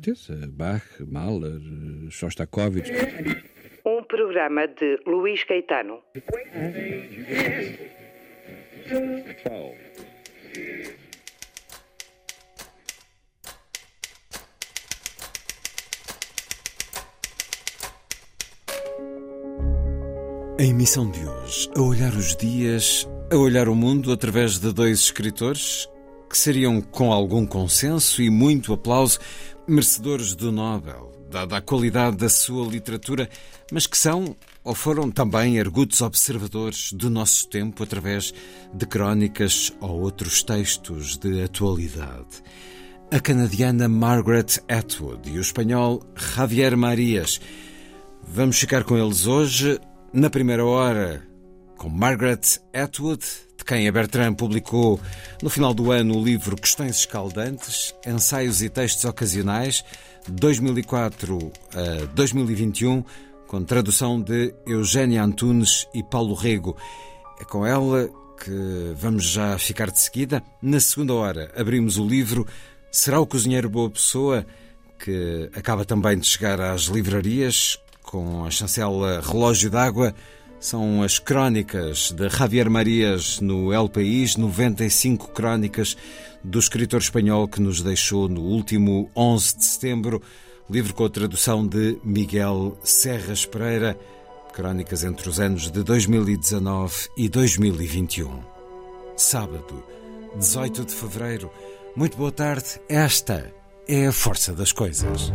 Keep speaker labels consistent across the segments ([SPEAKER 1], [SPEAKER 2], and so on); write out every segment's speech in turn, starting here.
[SPEAKER 1] Certeza. Bach, Mahler, Shostakovich.
[SPEAKER 2] Um programa de Luís Caetano.
[SPEAKER 1] A emissão de hoje, a olhar os dias, a olhar o mundo através de dois escritores que seriam, com algum consenso e muito aplauso, merecedores do Nobel, dada a qualidade da sua literatura, mas que são ou foram também argutos observadores do nosso tempo através de crónicas ou outros textos de atualidade. A canadiana Margaret Atwood e o espanhol Javier Marias. Vamos ficar com eles hoje, na primeira hora, com Margaret Atwood, quem a Bertrand publicou no final do ano o livro Questões Escaldantes, Ensaios e Textos Ocasionais, 2004 a 2021, com tradução de Eugénia Antunes e Paulo Rego. É com ela que vamos já ficar de seguida. Na segunda hora, abrimos o livro Será o Cozinheiro Boa Pessoa? que acaba também de chegar às livrarias com a chancela Relógio d'Água. São as crónicas de Javier Marias no El País, 95 crónicas do escritor espanhol que nos deixou no último 11 de setembro. Livro com a tradução de Miguel Serras Pereira. Crónicas entre os anos de 2019 e 2021. Sábado, 18 de fevereiro. Muito boa tarde. Esta é a força das coisas.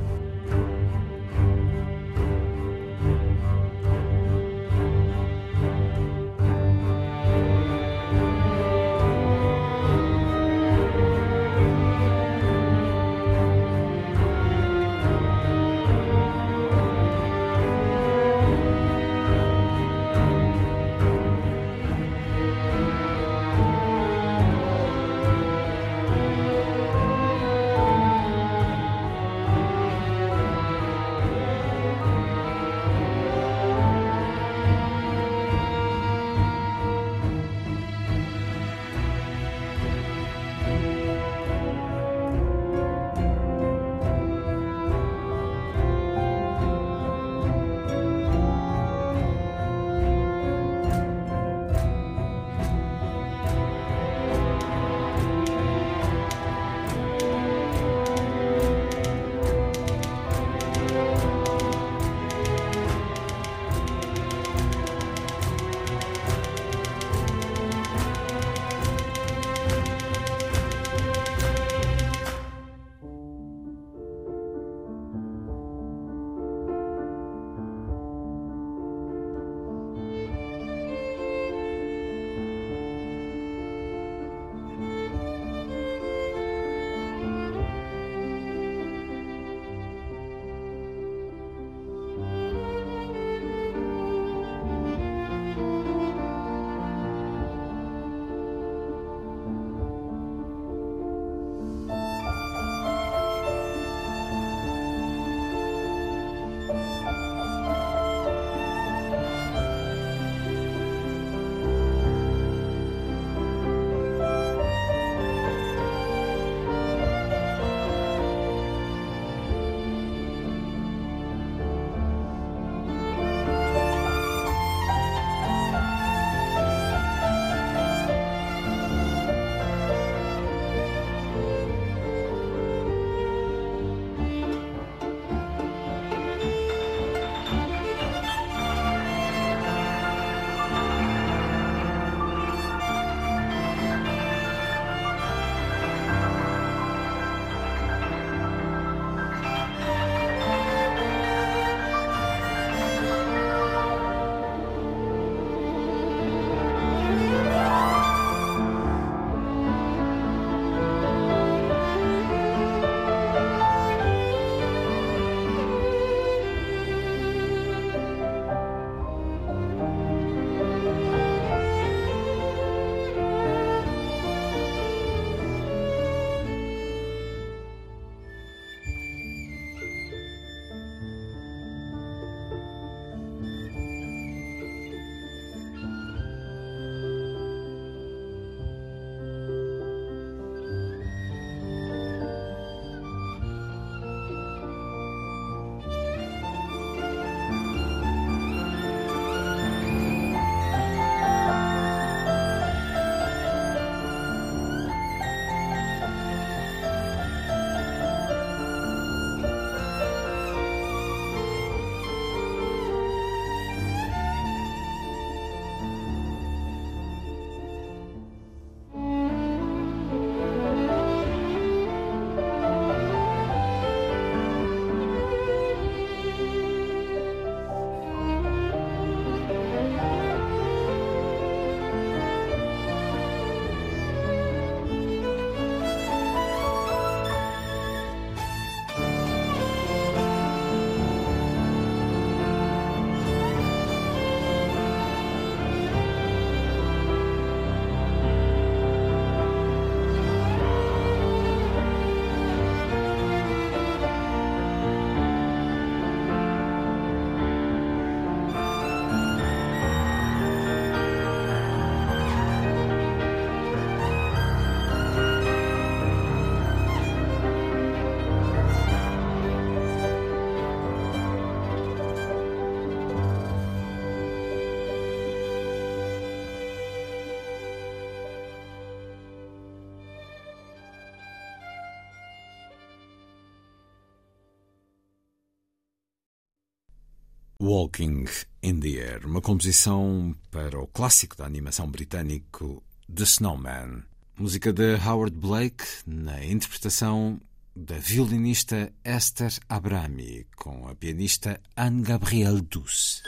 [SPEAKER 1] Walking in the Air, uma composição para o clássico da animação britânico The Snowman. Música de Howard Blake na interpretação da violinista Esther Abrami com a pianista Anne-Gabrielle Douce.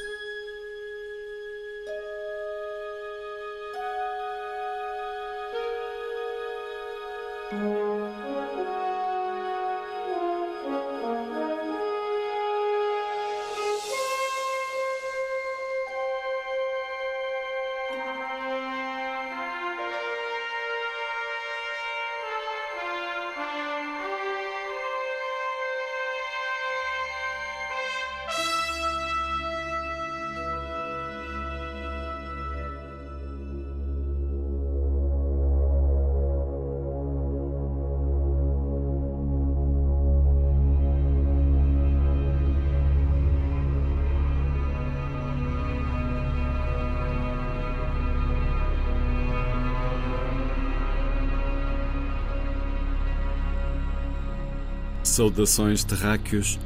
[SPEAKER 1] Saudações, terráqueos.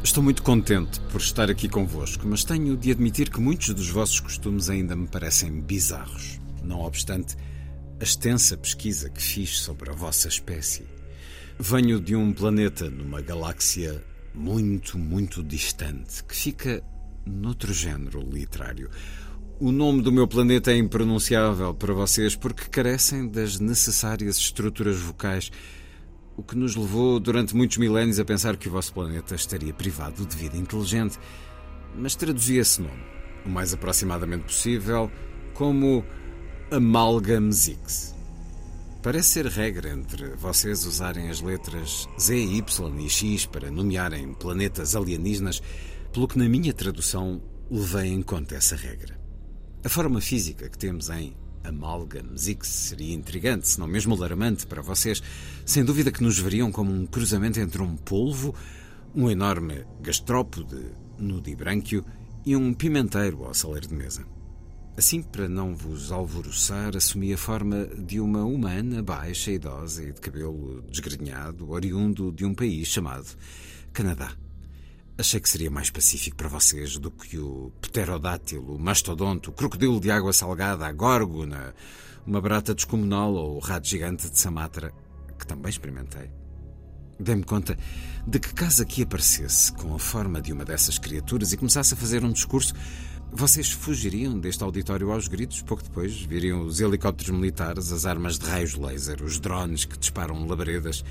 [SPEAKER 1] Estou muito contente por estar aqui convosco, mas tenho de admitir que muitos dos vossos costumes ainda me parecem bizarros. Não obstante a extensa pesquisa que fiz sobre a vossa espécie. Venho de um planeta numa galáxia muito, muito distante, que fica noutro género literário. O nome do meu planeta é impronunciável para vocês porque carecem das necessárias estruturas vocais o que nos levou durante muitos milénios a pensar que o vosso planeta estaria privado de vida inteligente. Mas traduzi esse nome, o mais aproximadamente possível, como Amalgamzix. Parece ser regra entre vocês usarem as letras Z, Y e X para nomearem planetas alienígenas, pelo que na minha tradução levei em conta essa regra. A forma física que temos em amálgamos e que seria intrigante, se não mesmo alarmante para vocês. Sem dúvida que nos veriam como um cruzamento entre um polvo, um enorme gastrópode nudibrânquio e um pimenteiro ao saleiro de mesa. Assim, para não vos alvoroçar, assumi a forma de uma humana baixa, idosa e de cabelo desgrenhado, oriundo de um país chamado Canadá. Achei que seria mais pacífico para vocês do que o pterodátilo, o mastodonte, o crocodilo de água salgada, a górgona, uma barata descomunal ou o rato gigante de Samatra, que também experimentei. Dei-me conta de que caso aqui aparecesse com a forma de uma dessas criaturas e começasse a fazer um discurso, vocês fugiriam deste auditório aos gritos. Pouco depois viriam os helicópteros militares, as armas de raios laser, os drones que disparam labaredas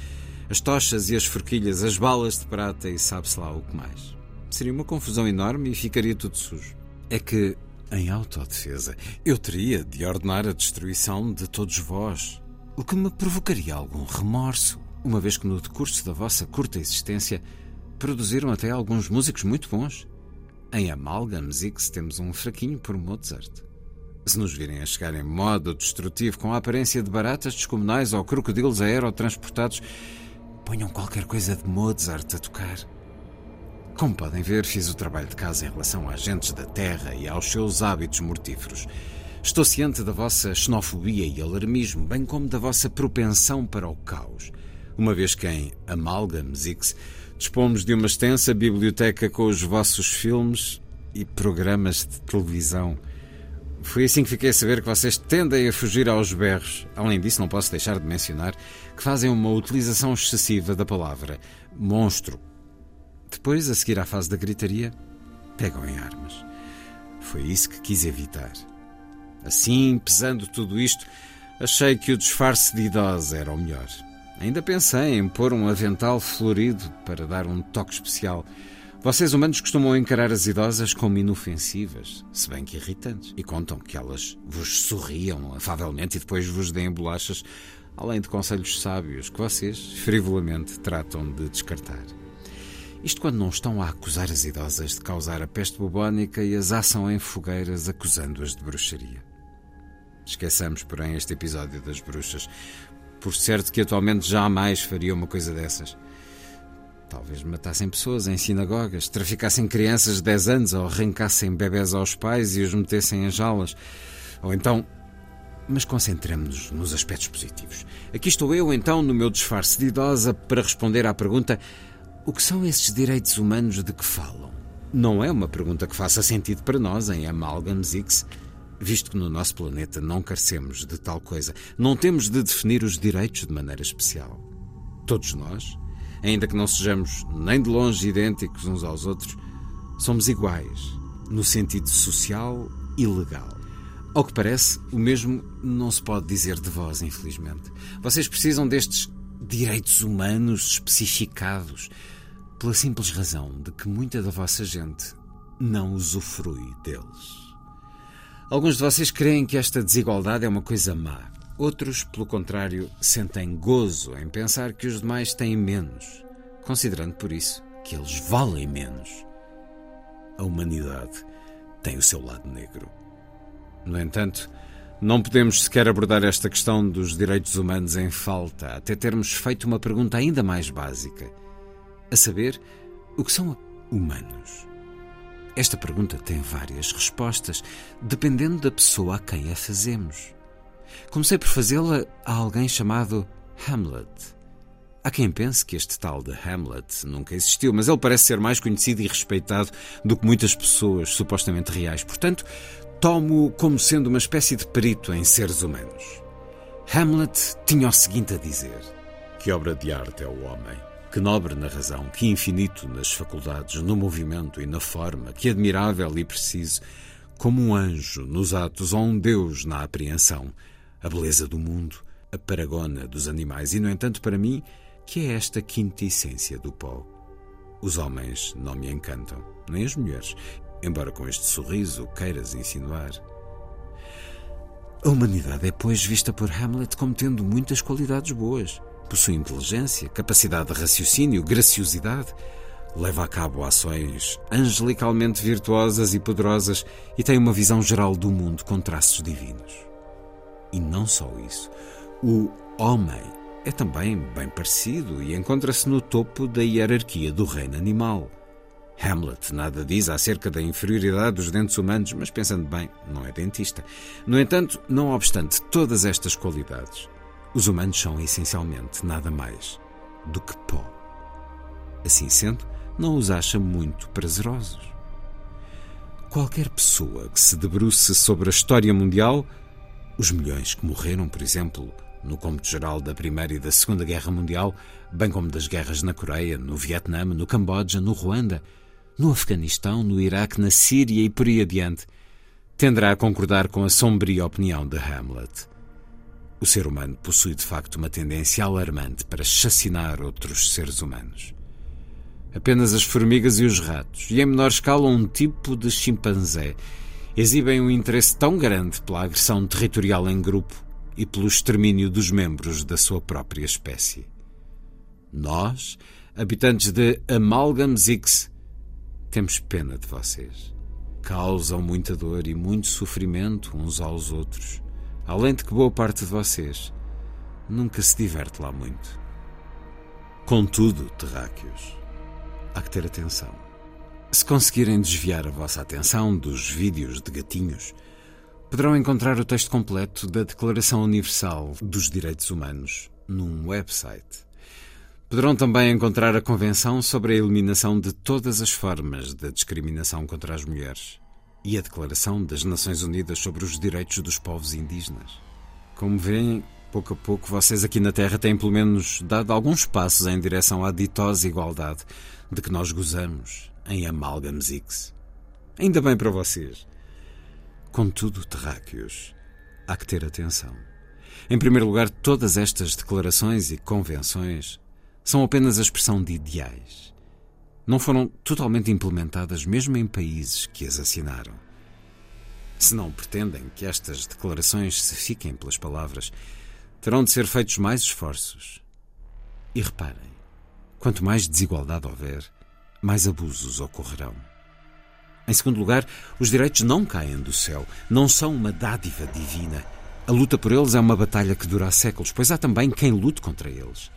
[SPEAKER 1] as tochas e as forquilhas, as balas de prata e sabe-se lá o que mais. Seria uma confusão enorme e ficaria tudo sujo. É que, em autodefesa, eu teria de ordenar a destruição de todos vós, o que me provocaria algum remorso, uma vez que no decurso da vossa curta existência produziram até alguns músicos muito bons. Em Amalgam X temos um fraquinho por Mozart. Se nos virem a chegar em modo destrutivo com a aparência de baratas descomunais ou crocodilos aerotransportados, Ponham qualquer coisa de Mozart a tocar. Como podem ver, fiz o trabalho de casa em relação a agentes da Terra e aos seus hábitos mortíferos. Estou ciente da vossa xenofobia e alarmismo, bem como da vossa propensão para o caos. Uma vez que em Amalgams X dispomos de uma extensa biblioteca com os vossos filmes e programas de televisão. Foi assim que fiquei a saber que vocês tendem a fugir aos berros. Além disso, não posso deixar de mencionar que fazem uma utilização excessiva da palavra monstro. Depois, a seguir à fase da gritaria, pegam em armas. Foi isso que quis evitar. Assim, pesando tudo isto, achei que o disfarce de idosa era o melhor. Ainda pensei em pôr um avental florido para dar um toque especial. Vocês humanos costumam encarar as idosas como inofensivas, se bem que irritantes, e contam que elas vos sorriam afavelmente e depois vos deem bolachas além de conselhos sábios que vocês, frivolamente, tratam de descartar. Isto quando não estão a acusar as idosas de causar a peste bubónica e as assam em fogueiras acusando-as de bruxaria. Esqueçamos, porém, este episódio das bruxas. Por certo que atualmente jamais faria uma coisa dessas. Talvez matassem pessoas em sinagogas, traficassem crianças de 10 anos ou arrancassem bebés aos pais e os metessem em jaulas. Ou então mas concentremos-nos nos aspectos positivos. Aqui estou eu, então, no meu disfarce de idosa, para responder à pergunta: o que são esses direitos humanos de que falam? não é uma pergunta que faça sentido para nós em Amalgams X, visto que no nosso planeta não carecemos de tal coisa. Não temos de definir os direitos de maneira especial. Todos nós, ainda que não sejamos nem de longe idênticos uns aos outros, somos iguais no sentido social e legal. Ao que parece, o mesmo não se pode dizer de vós, infelizmente. Vocês precisam destes direitos humanos especificados pela simples razão de que muita da vossa gente não usufrui deles. Alguns de vocês creem que esta desigualdade é uma coisa má. Outros, pelo contrário, sentem gozo em pensar que os demais têm menos, considerando por isso que eles valem menos. A humanidade tem o seu lado negro. No entanto, não podemos sequer abordar esta questão dos direitos humanos em falta até termos feito uma pergunta ainda mais básica: a saber, o que são humanos? Esta pergunta tem várias respostas, dependendo da pessoa a quem a fazemos. Comecei por fazê-la a alguém chamado Hamlet. Há quem pense que este tal de Hamlet nunca existiu, mas ele parece ser mais conhecido e respeitado do que muitas pessoas supostamente reais. Portanto, tomo-o como sendo uma espécie de perito em seres humanos. Hamlet tinha o seguinte a dizer: Que obra de arte é o homem? Que nobre na razão, que infinito nas faculdades, no movimento e na forma, que admirável e preciso, como um anjo nos atos ou um Deus na apreensão, a beleza do mundo, a paragona dos animais, e no entanto, para mim, que é esta quinta essência do pó. Os homens não me encantam, nem as mulheres, embora com este sorriso queiras insinuar. A humanidade é, pois, vista por Hamlet como tendo muitas qualidades boas. Possui inteligência, capacidade de raciocínio, graciosidade. Leva a cabo ações angelicalmente virtuosas e poderosas e tem uma visão geral do mundo com traços divinos. E não só isso. O homem é também bem parecido e encontra-se no topo da hierarquia do reino animal. Hamlet nada diz acerca da inferioridade dos dentes humanos, mas pensando bem, não é dentista. No entanto, não obstante todas estas qualidades, os humanos são essencialmente nada mais do que pó. Assim sendo, não os acha muito prazerosos. Qualquer pessoa que se debruce sobre a história mundial, os milhões que morreram, por exemplo, no cômputo geral da Primeira e da Segunda Guerra Mundial, bem como das guerras na Coreia, no Vietnã, no Camboja, no Ruanda, no Afeganistão, no Iraque, na Síria e por aí adiante, tenderá a concordar com a sombria opinião de Hamlet. O ser humano possui de facto uma tendência alarmante para chacinar outros seres humanos. Apenas as formigas e os ratos, e em menor escala um tipo de chimpanzé, exibem um interesse tão grande pela agressão territorial em grupo e pelo extermínio dos membros da sua própria espécie. Nós, habitantes de Amalgam X, temos pena de vocês. Causam muita dor e muito sofrimento uns aos outros além de que boa parte de vocês nunca se diverte lá muito. Contudo, terráqueos, há que ter atenção. Se conseguirem desviar a vossa atenção dos vídeos de gatinhos, poderão encontrar o texto completo da Declaração Universal dos Direitos Humanos num website. Poderão também encontrar a Convenção sobre a Eliminação de Todas as Formas da Discriminação contra as Mulheres e a Declaração das Nações Unidas sobre os Direitos dos Povos Indígenas. Como veem, pouco a pouco vocês aqui na Terra têm pelo menos dado alguns passos em direção à ditosa igualdade de que nós gozamos em Amalgams X. Ainda bem para vocês. Contudo, terráqueos, há que ter atenção. Em primeiro lugar, todas estas declarações e convenções são apenas a expressão de ideais não foram totalmente implementadas mesmo em países que as assinaram. Se não pretendem que estas declarações se fiquem pelas palavras, terão de ser feitos mais esforços. E reparem, quanto mais desigualdade houver, mais abusos ocorrerão. Em segundo lugar, os direitos não caem do céu, não são uma dádiva divina. A luta por eles é uma batalha que dura séculos, pois há também quem lute contra eles.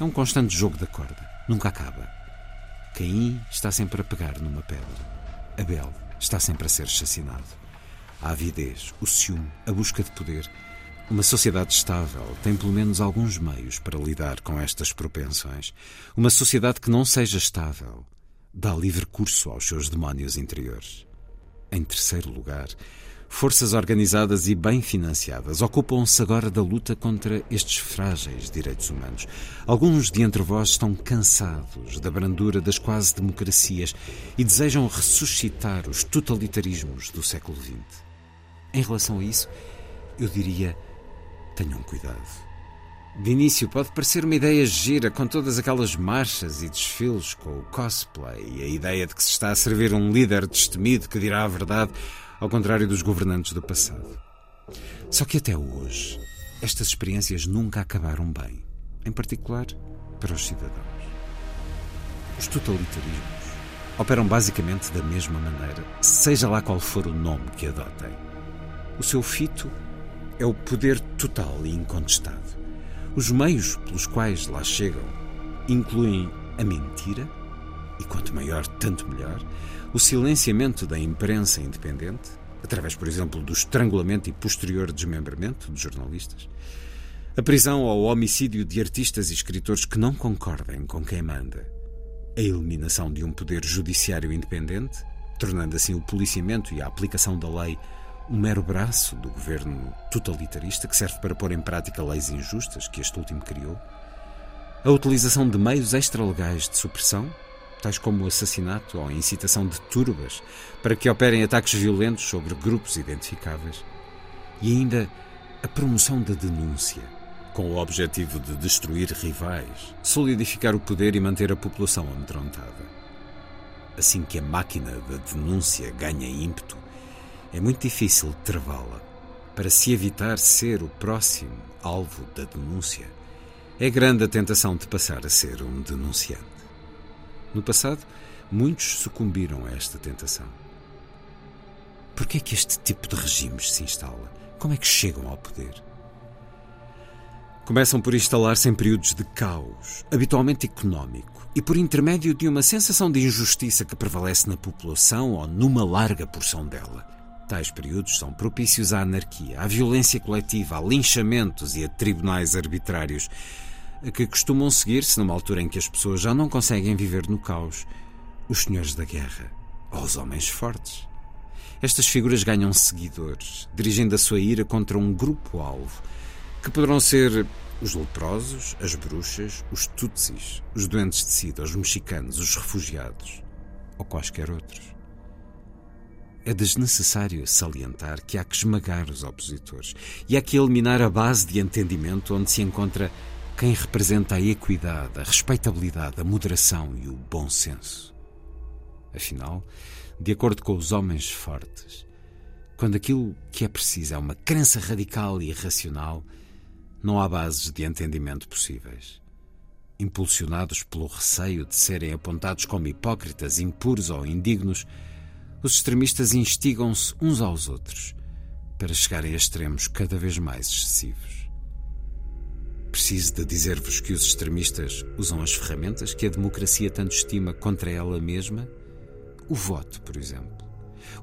[SPEAKER 1] É um constante jogo da corda, nunca acaba. Caim está sempre a pegar numa pedra. Abel está sempre a ser chacinado. A avidez, o ciúme, a busca de poder. Uma sociedade estável tem pelo menos alguns meios para lidar com estas propensões. Uma sociedade que não seja estável dá livre curso aos seus demónios interiores. Em terceiro lugar, forças organizadas e bem financiadas ocupam-se agora da luta contra estes frágeis direitos humanos. Alguns de entre vós estão cansados da brandura das quase democracias e desejam ressuscitar os totalitarismos do século XX. Em relação a isso, eu diria: tenham cuidado. De início pode parecer uma ideia gira com todas aquelas marchas e desfiles com o cosplay e a ideia de que se está a servir um líder destemido que dirá a verdade, ao contrário dos governantes do passado. Só que até hoje, estas experiências nunca acabaram bem, em particular para os cidadãos. Os totalitarismos operam basicamente da mesma maneira, seja lá qual for o nome que adotem. O seu fito é o poder total e incontestado. Os meios pelos quais lá chegam incluem a mentira, e quanto maior, tanto melhor, o silenciamento da imprensa independente, através, por exemplo, do estrangulamento e posterior desmembramento de jornalistas, a prisão ou homicídio de artistas e escritores que não concordem com quem manda, a eliminação de um poder judiciário independente, tornando assim o policiamento e a aplicação da lei um mero braço do governo totalitarista que serve para pôr em prática leis injustas que este último criou, a utilização de meios extralegais de supressão, tais como o assassinato ou a incitação de turbas para que operem ataques violentos sobre grupos identificáveis, e ainda a promoção da denúncia, com o objetivo de destruir rivais, solidificar o poder e manter a população amedrontada. Assim que a máquina da denúncia ganha ímpeto, é muito difícil travá-la. Para se evitar ser o próximo alvo da denúncia, é grande a tentação de passar a ser um denunciante. No passado, muitos sucumbiram a esta tentação. Por que é que este tipo de regimes se instala? Como é que chegam ao poder? Começam por instalar-se em períodos de caos, habitualmente económico, e por intermédio de uma sensação de injustiça que prevalece na população ou numa larga porção dela. Tais períodos são propícios à anarquia, à violência coletiva, a linchamentos e a tribunais arbitrários, que costumam seguir-se numa altura em que as pessoas já não conseguem viver no caos, os senhores da guerra ou os homens fortes. Estas figuras ganham seguidores, dirigindo a sua ira contra um grupo-alvo, que poderão ser os leprosos, as bruxas, os tutsis, os doentes de sida, os mexicanos, os refugiados ou quaisquer outros. É desnecessário salientar que há que esmagar os opositores e há que eliminar a base de entendimento onde se encontra quem representa a equidade, a respeitabilidade, a moderação e o bom senso. Afinal, de acordo com os homens fortes, quando aquilo que é preciso é uma crença radical e irracional, não há bases de entendimento possíveis. Impulsionados pelo receio de serem apontados como hipócritas, impuros ou indignos, os extremistas instigam-se uns aos outros para chegarem a extremos cada vez mais excessivos. Preciso de dizer-vos que os extremistas usam as ferramentas que a democracia tanto estima contra ela mesma? O voto, por exemplo.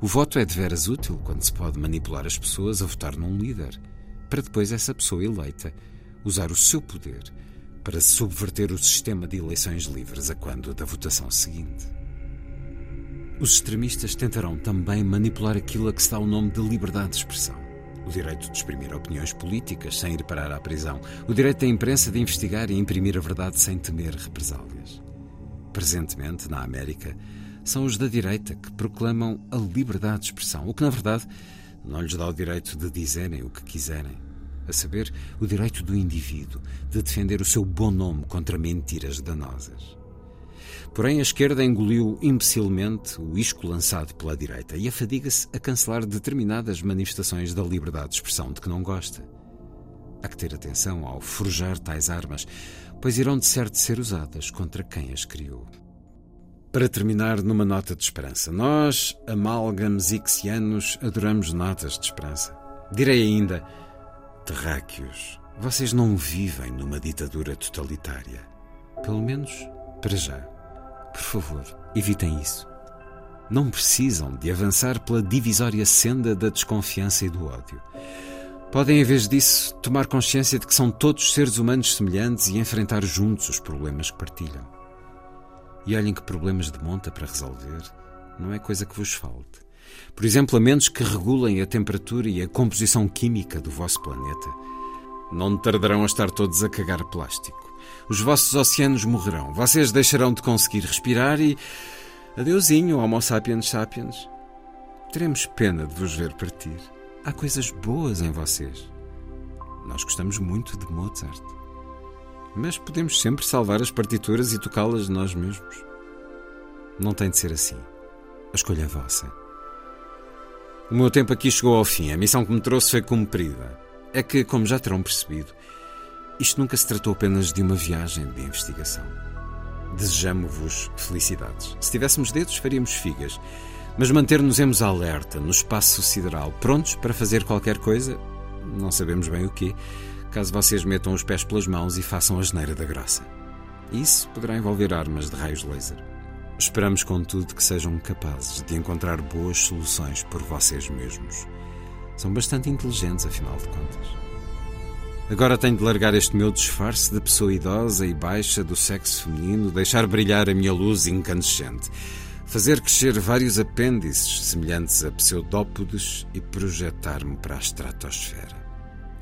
[SPEAKER 1] O voto é de veras útil quando se pode manipular as pessoas a votar num líder, para depois essa pessoa eleita usar o seu poder para subverter o sistema de eleições livres a quando da votação seguinte. Os extremistas tentarão também manipular aquilo a que se dá o nome de liberdade de expressão. O direito de exprimir opiniões políticas sem ir parar à prisão. O direito da imprensa de investigar e imprimir a verdade sem temer represálias. Presentemente, na América, são os da direita que proclamam a liberdade de expressão, o que, na verdade, não lhes dá o direito de dizerem o que quiserem. A saber, o direito do indivíduo de defender o seu bom nome contra mentiras danosas. Porém, a esquerda engoliu imbecilmente o isco lançado pela direita e afadiga-se a cancelar determinadas manifestações da liberdade de expressão de que não gosta. Há que ter atenção ao forjar tais armas, pois irão de certo ser usadas contra quem as criou. Para terminar, numa nota de esperança. Nós, amálgamos ixianos, adoramos notas de esperança. Direi ainda, terráqueos, vocês não vivem numa ditadura totalitária. Pelo menos para já. Por favor, evitem isso. Não precisam de avançar pela divisória senda da desconfiança e do ódio. Podem, em vez disso, tomar consciência de que são todos seres humanos semelhantes e enfrentar juntos os problemas que partilham. E olhem que problemas de monta para resolver. Não é coisa que vos falte. Por exemplo, a menos que regulem a temperatura e a composição química do vosso planeta. Não tardarão a estar todos a cagar plástico. Os vossos oceanos morrerão. Vocês deixarão de conseguir respirar e. Adeusinho, Homo sapiens sapiens. Teremos pena de vos ver partir. Há coisas boas em vocês. Nós gostamos muito de Mozart. Mas podemos sempre salvar as partituras e tocá-las nós mesmos. Não tem de ser assim. A escolha é vossa. O meu tempo aqui chegou ao fim. A missão que me trouxe foi cumprida. É que, como já terão percebido, isto nunca se tratou apenas de uma viagem de investigação. Desejamo-vos felicidades. Se tivéssemos dedos, faríamos figas. Mas manter-nos-emos alerta, no espaço sideral, prontos para fazer qualquer coisa, não sabemos bem o quê, caso vocês metam os pés pelas mãos e façam a geneira da graça. Isso poderá envolver armas de raios laser. Esperamos, contudo, que sejam capazes de encontrar boas soluções por vocês mesmos. São bastante inteligentes, afinal de contas. Agora tenho de largar este meu disfarce de pessoa idosa e baixa do sexo feminino, deixar brilhar a minha luz incandescente, fazer crescer vários apêndices semelhantes a pseudópodes e projetar-me para a estratosfera,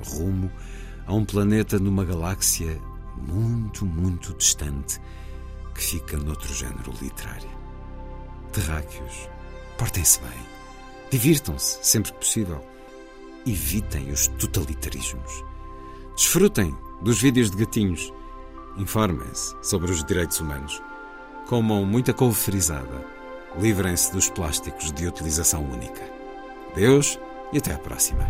[SPEAKER 1] rumo a um planeta numa galáxia muito, muito distante que fica noutro género literário. Terráqueos, portem-se bem, divirtam-se sempre que possível, evitem os totalitarismos, desfrutem dos vídeos de gatinhos, informem-se sobre os direitos humanos, comam muita couve frisada, livrem-se dos plásticos de utilização única. Deus e até a próxima.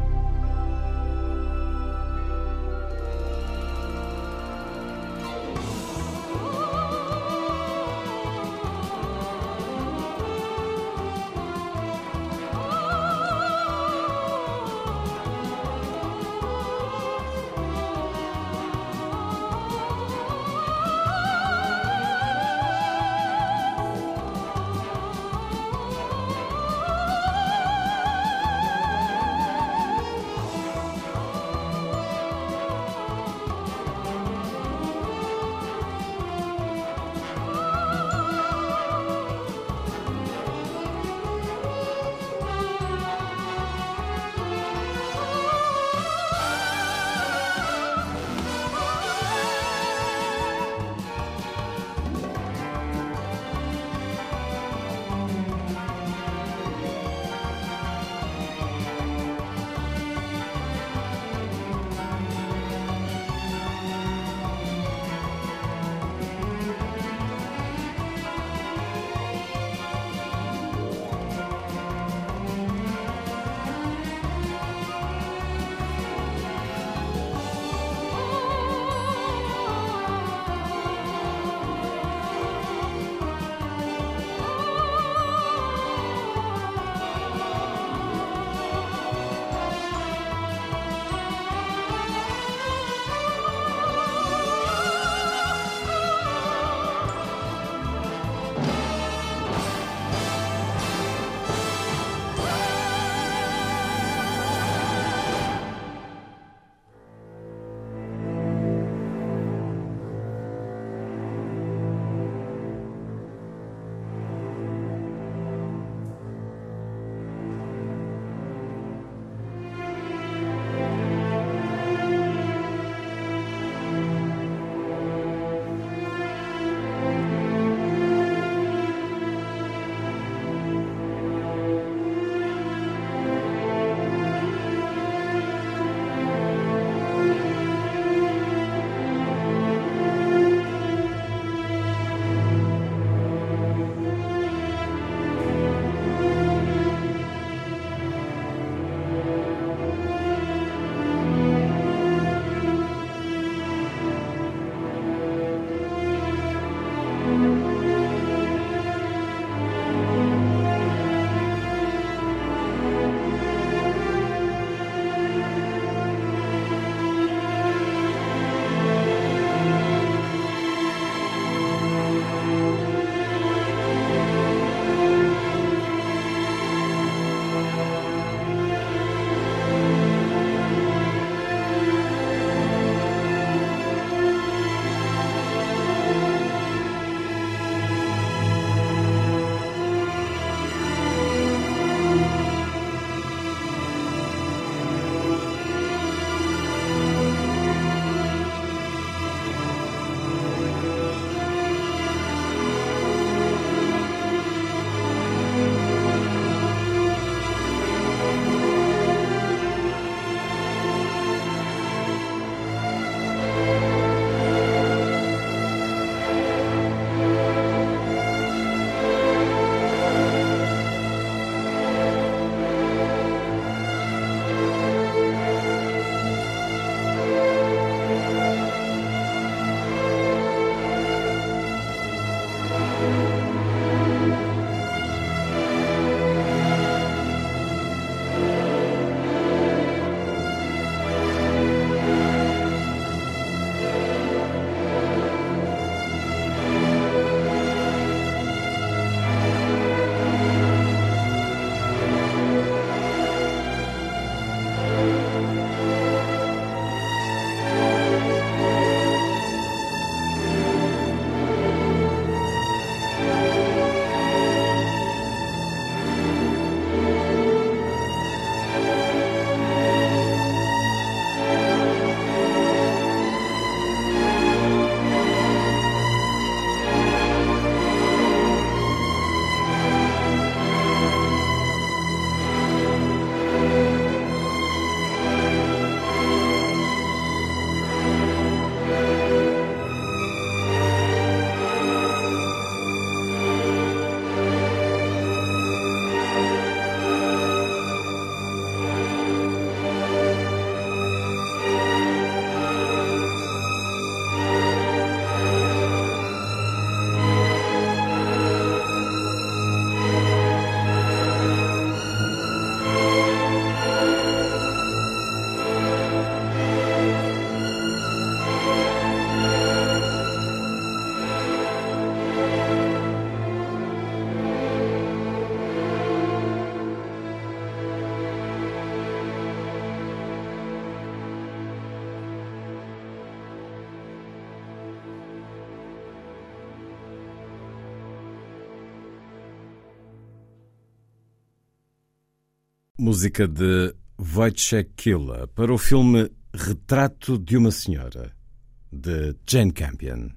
[SPEAKER 1] Música de Wojciech Killa para o filme Retrato de uma Senhora, de Jane Campion.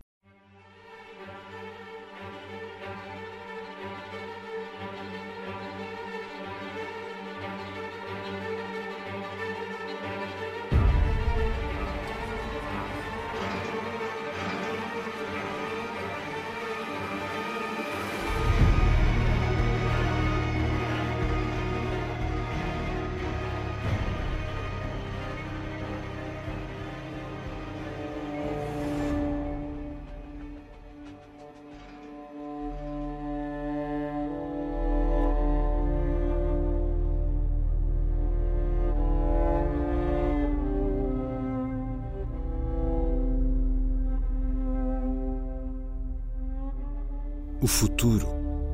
[SPEAKER 1] O futuro.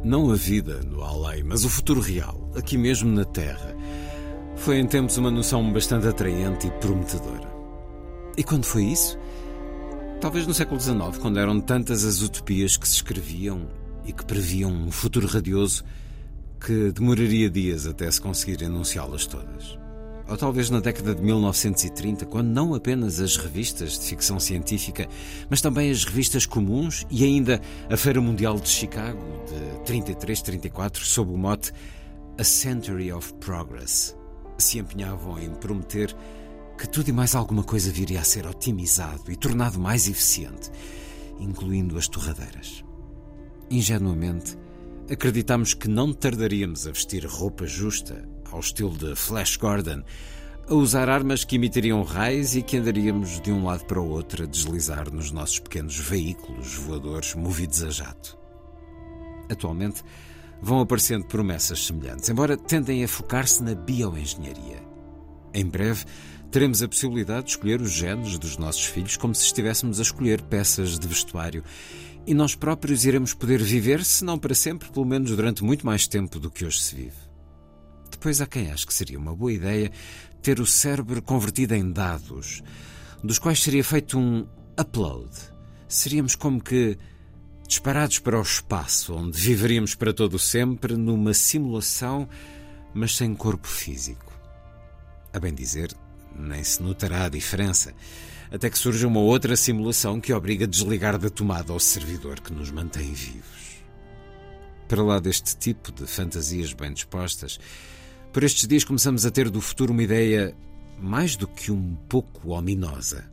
[SPEAKER 1] Não a vida no além, mas o futuro real, aqui mesmo na Terra. Foi em tempos uma noção bastante atraente e prometedora. E quando foi isso? Talvez no século XIX, quando eram tantas as utopias que se escreviam e que previam um futuro radioso que demoraria dias até se conseguir enunciá-las todas ou talvez na década de 1930, quando não apenas as revistas de ficção científica, mas também as revistas comuns e ainda a Feira Mundial de Chicago de 33-34, sob o mote A Century of Progress, se empenhavam em prometer que tudo e mais alguma coisa viria a ser otimizado e tornado mais eficiente, incluindo as torradeiras. Ingenuamente, acreditamos que não tardaríamos a vestir roupa justa ao estilo de Flash Gordon, a usar armas que emitiriam raios e que andaríamos de um lado para o outro a deslizar nos nossos pequenos veículos voadores movidos a jato. Atualmente, vão aparecendo promessas semelhantes, embora tendem a focar-se na bioengenharia. Em breve, teremos a possibilidade de escolher os genes dos nossos filhos como se estivéssemos a escolher peças de vestuário. E nós próprios iremos poder viver, se não para sempre, pelo menos durante muito mais tempo do que hoje se vive. Depois há quem ache que seria uma boa ideia ter o cérebro convertido em dados, dos quais seria feito um upload. Seríamos como que disparados para o espaço, onde viveríamos para todo sempre numa simulação, mas sem corpo físico. A bem dizer, nem se notará a diferença, até que surja uma outra simulação que obriga a desligar da tomada ao servidor que nos mantém vivos. Para lá deste tipo de fantasias bem dispostas, por estes dias começamos a ter do futuro uma ideia mais do que um pouco ominosa.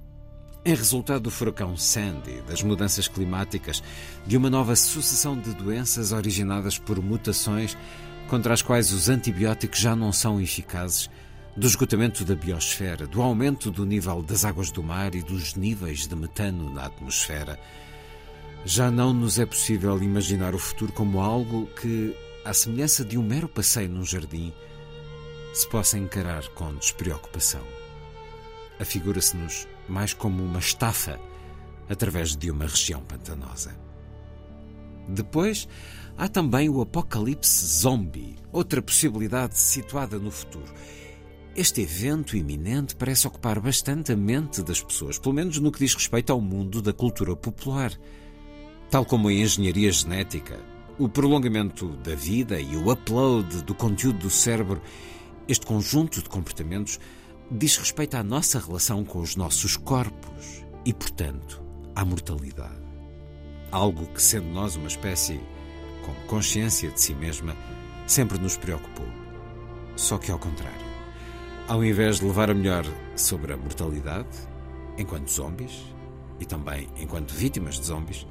[SPEAKER 1] Em resultado do furacão Sandy, das mudanças climáticas, de uma nova sucessão de doenças originadas por mutações contra as quais os antibióticos já não são eficazes, do esgotamento da biosfera, do aumento do nível das águas do mar e dos níveis de metano na atmosfera, já não nos é possível imaginar o futuro como algo que, à semelhança de um mero passeio num jardim, se possa encarar com despreocupação. Afigura-se-nos mais como uma estafa através de uma região pantanosa. Depois, há também o apocalipse zombie, outra possibilidade situada no futuro. Este evento iminente parece ocupar bastante a mente das pessoas, pelo menos no que diz respeito ao mundo da cultura popular. Tal como a engenharia genética, o prolongamento da vida e o upload do conteúdo do cérebro este conjunto de comportamentos diz respeito à nossa relação com os nossos corpos e, portanto, à mortalidade. Algo que, sendo nós uma espécie com consciência de si mesma, sempre nos preocupou. Só que ao contrário. Ao invés de levar a melhor sobre a mortalidade, enquanto zombies, e também enquanto vítimas de zombies,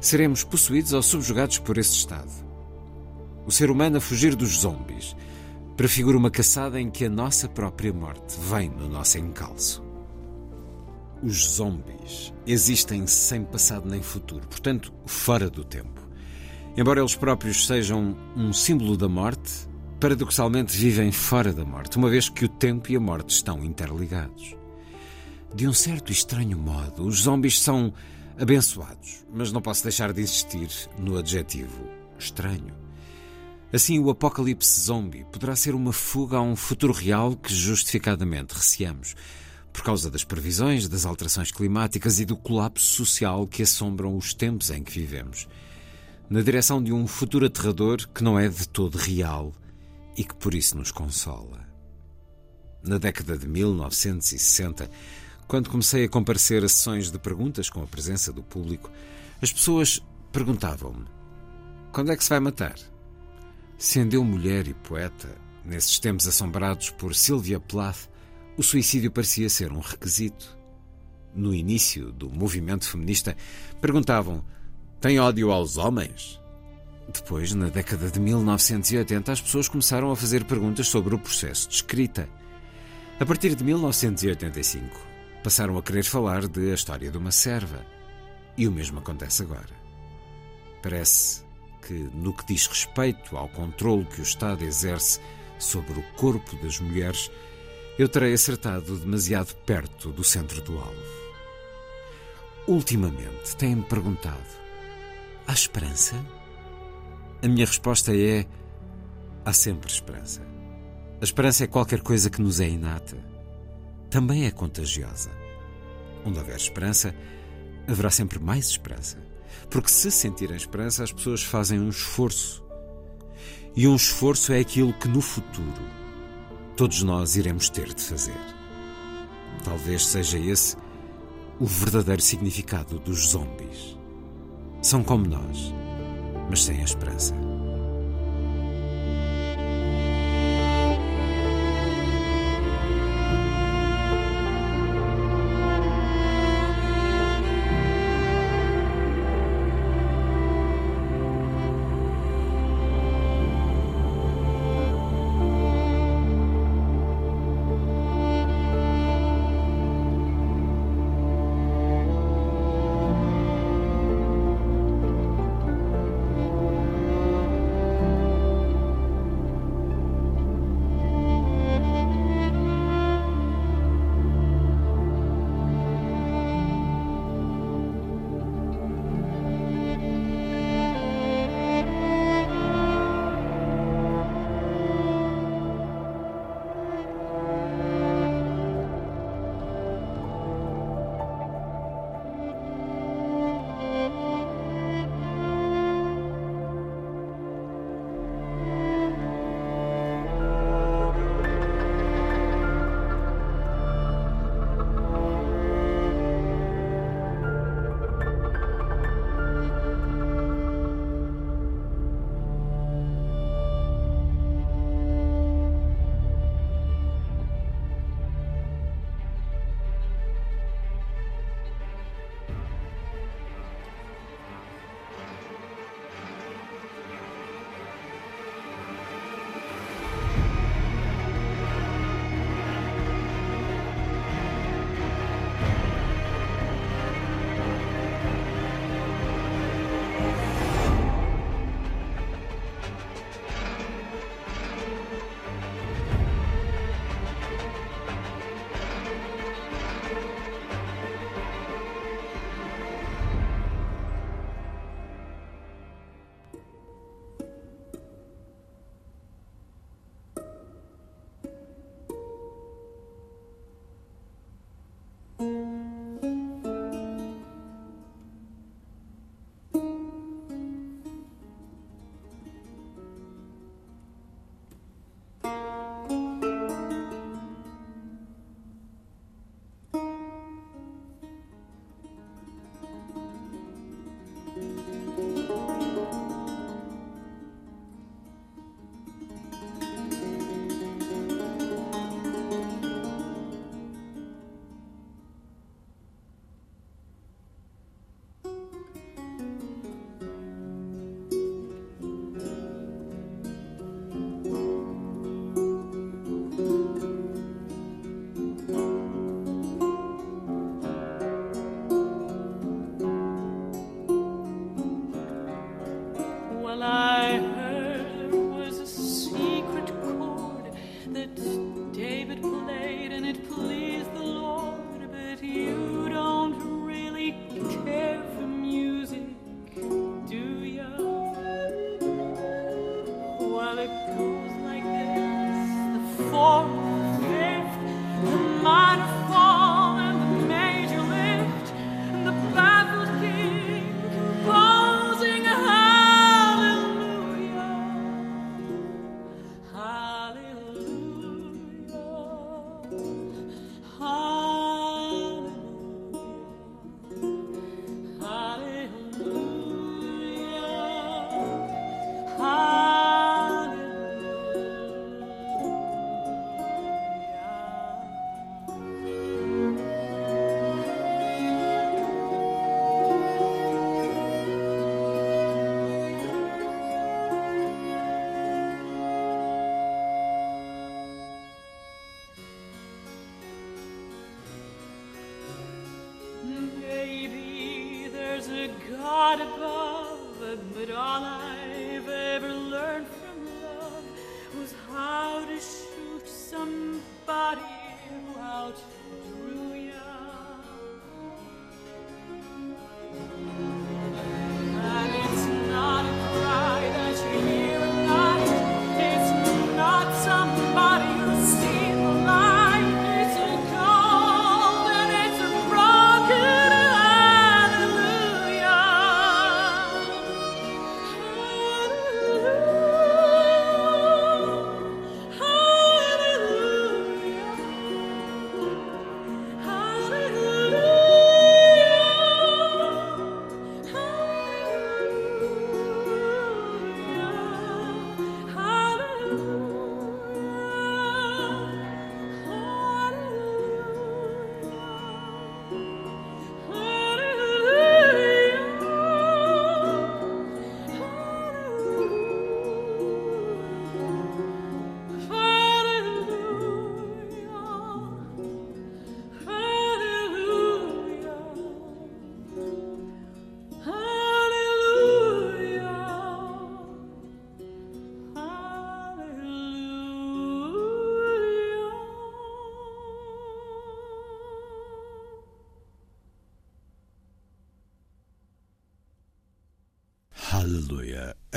[SPEAKER 1] seremos possuídos ou subjugados por esse estado. O ser humano a fugir dos zombies prefigura uma caçada em que a nossa própria morte vem no nosso encalço. Os zombies existem sem passado nem futuro, portanto, fora do tempo. Embora eles próprios sejam um símbolo da morte, paradoxalmente vivem fora da morte, uma vez que o tempo e a morte estão interligados. De um certo e estranho modo, os zombies são abençoados, mas não posso deixar de insistir no adjetivo estranho. Assim, o apocalipse zombie poderá ser uma fuga a um futuro real que justificadamente receamos, por causa das previsões, das alterações climáticas e do colapso social que assombram os tempos em que vivemos, na direção de um futuro aterrador que não é de todo real e que por isso nos consola. Na década de 1960, quando comecei a comparecer a sessões de perguntas com a presença do público, as pessoas perguntavam-me: quando é que se vai matar? Sendo mulher e poeta, nesses tempos assombrados por Sylvia Plath, o suicídio parecia ser um requisito. No início do movimento feminista, perguntavam: tem ódio aos homens? Depois, na década de 1980, as pessoas começaram a fazer perguntas sobre o processo de escrita. A partir de 1985, passaram a querer falar de A História de uma Serva. E o mesmo acontece agora. Parece que, no que diz respeito ao controle que o Estado exerce sobre o corpo das mulheres, eu terei acertado demasiado perto do centro do alvo. Ultimamente têm-me perguntado: há esperança? A minha resposta é: há sempre esperança. A esperança é qualquer coisa que nos é inata. Também é contagiosa. Onde houver esperança, haverá sempre mais esperança. Porque se sentirem esperança, as pessoas fazem um esforço. E um esforço é aquilo que no futuro todos nós iremos ter de fazer. Talvez seja esse o verdadeiro significado dos zombies. São como nós, mas sem a esperança.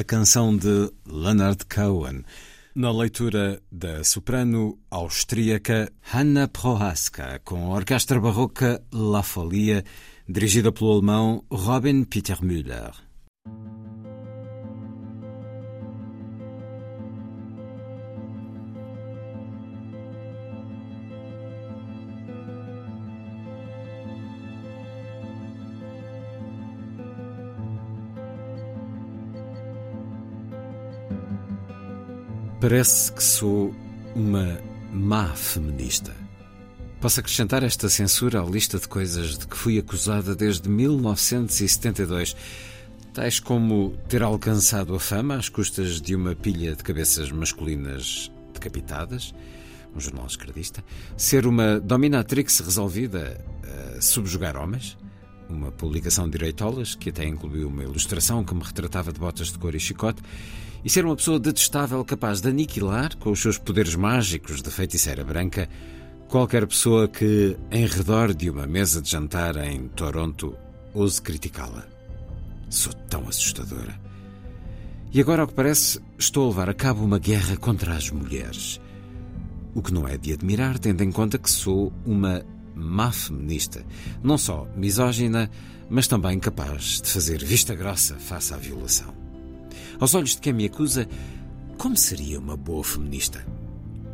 [SPEAKER 1] Canção de Leonard Cohen, na leitura da soprano austríaca Hanna Prohaska, com a orquestra barroca La Folia, dirigida pelo alemão Robin Peter Müller. Parece que sou uma má feminista. Posso acrescentar esta censura à lista de coisas de que fui acusada desde 1972, tais como ter alcançado a fama às custas de uma pilha de cabeças masculinas decapitadas, um jornal esquerdista, ser uma dominatrix resolvida a subjugar homens, uma publicação de direitolas que até incluiu uma ilustração que me retratava de botas de cor e chicote, e ser uma pessoa detestável capaz de aniquilar, com os seus poderes mágicos de feiticeira branca, qualquer pessoa que, em redor de uma mesa de jantar em Toronto, ouse criticá-la. Sou tão assustadora. E agora, ao que parece, estou a levar a cabo uma guerra contra as mulheres. O que não é de admirar, tendo em conta que sou uma má feminista. Não só misógina, mas também capaz de fazer vista grossa face à violação. Aos olhos de quem me acusa, como seria uma boa feminista?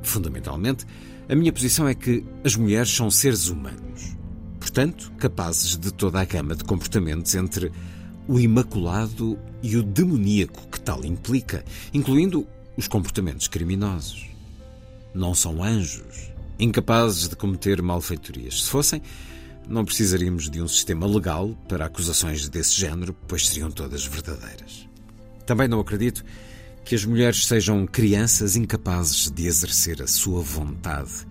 [SPEAKER 1] Fundamentalmente, a minha posição é que as mulheres são seres humanos. Portanto, capazes de toda a gama de comportamentos entre o imaculado e o demoníaco que tal implica, incluindo os comportamentos criminosos. Não são anjos, incapazes de cometer malfeitorias. Se fossem, não precisaríamos de um sistema legal para acusações desse género, pois seriam todas verdadeiras. Também não acredito que as mulheres sejam crianças incapazes de exercer a sua vontade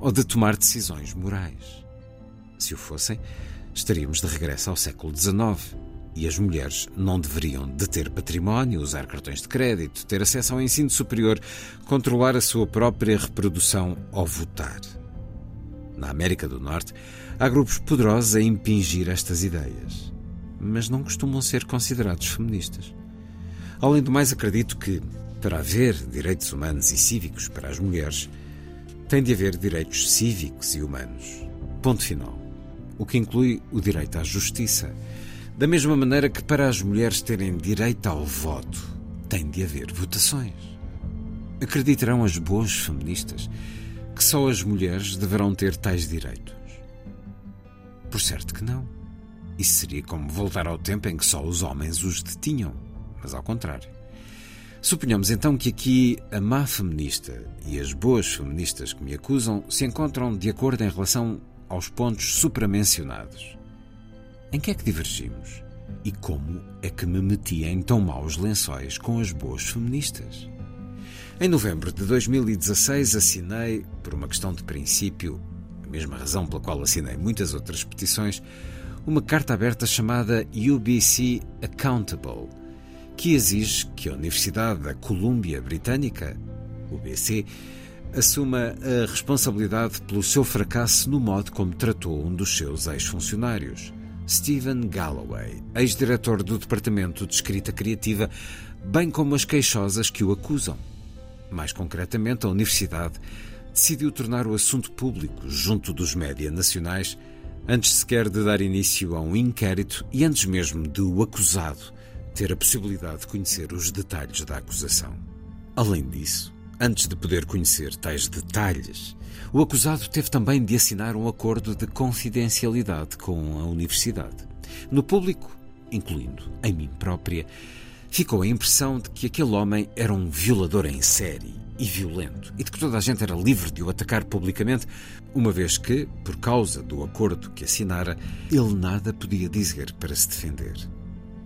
[SPEAKER 1] ou de tomar decisões morais. Se o fossem, estaríamos de regresso ao século XIX e as mulheres não deveriam de ter património, usar cartões de crédito, ter acesso ao ensino superior, controlar a sua própria reprodução ou votar. Na América do Norte, há grupos poderosos a impingir estas ideias, mas não costumam ser considerados feministas. Além do mais, acredito que, para haver direitos humanos e cívicos para as mulheres, tem de haver direitos cívicos e humanos. Ponto final. O que inclui o direito à justiça. Da mesma maneira que para as mulheres terem direito ao voto, tem de haver votações. Acreditarão as boas feministas que só as mulheres deverão ter tais direitos? Por certo que não. Isso seria como voltar ao tempo em que só os homens os detinham mas ao contrário. Suponhamos então que aqui a má feminista e as boas feministas que me acusam se encontram de acordo em relação aos pontos supramencionados. Em que é que divergimos? E como é que me meti em tão maus lençóis com as boas feministas? Em novembro de 2016 assinei, por uma questão de princípio, a mesma razão pela qual assinei muitas outras petições, uma carta aberta chamada UBC Accountable, que exige que a Universidade da Colômbia Britânica, UBC, assuma a responsabilidade pelo seu fracasso no modo como tratou um dos seus ex-funcionários, Stephen Galloway, ex-diretor do Departamento de Escrita Criativa, bem como as queixosas que o acusam. Mais concretamente, a Universidade decidiu tornar o assunto público junto dos média nacionais antes sequer de dar início a um inquérito e antes mesmo de o acusado ter a possibilidade de conhecer os detalhes da acusação. Além disso, antes de poder conhecer tais detalhes, o acusado teve também de assinar um acordo de confidencialidade com a universidade. No público, incluindo em mim própria, ficou a impressão de que aquele homem era um violador em série e violento e de que toda a gente era livre de o atacar publicamente, uma vez que, por causa do acordo que assinara, ele nada podia dizer para se defender.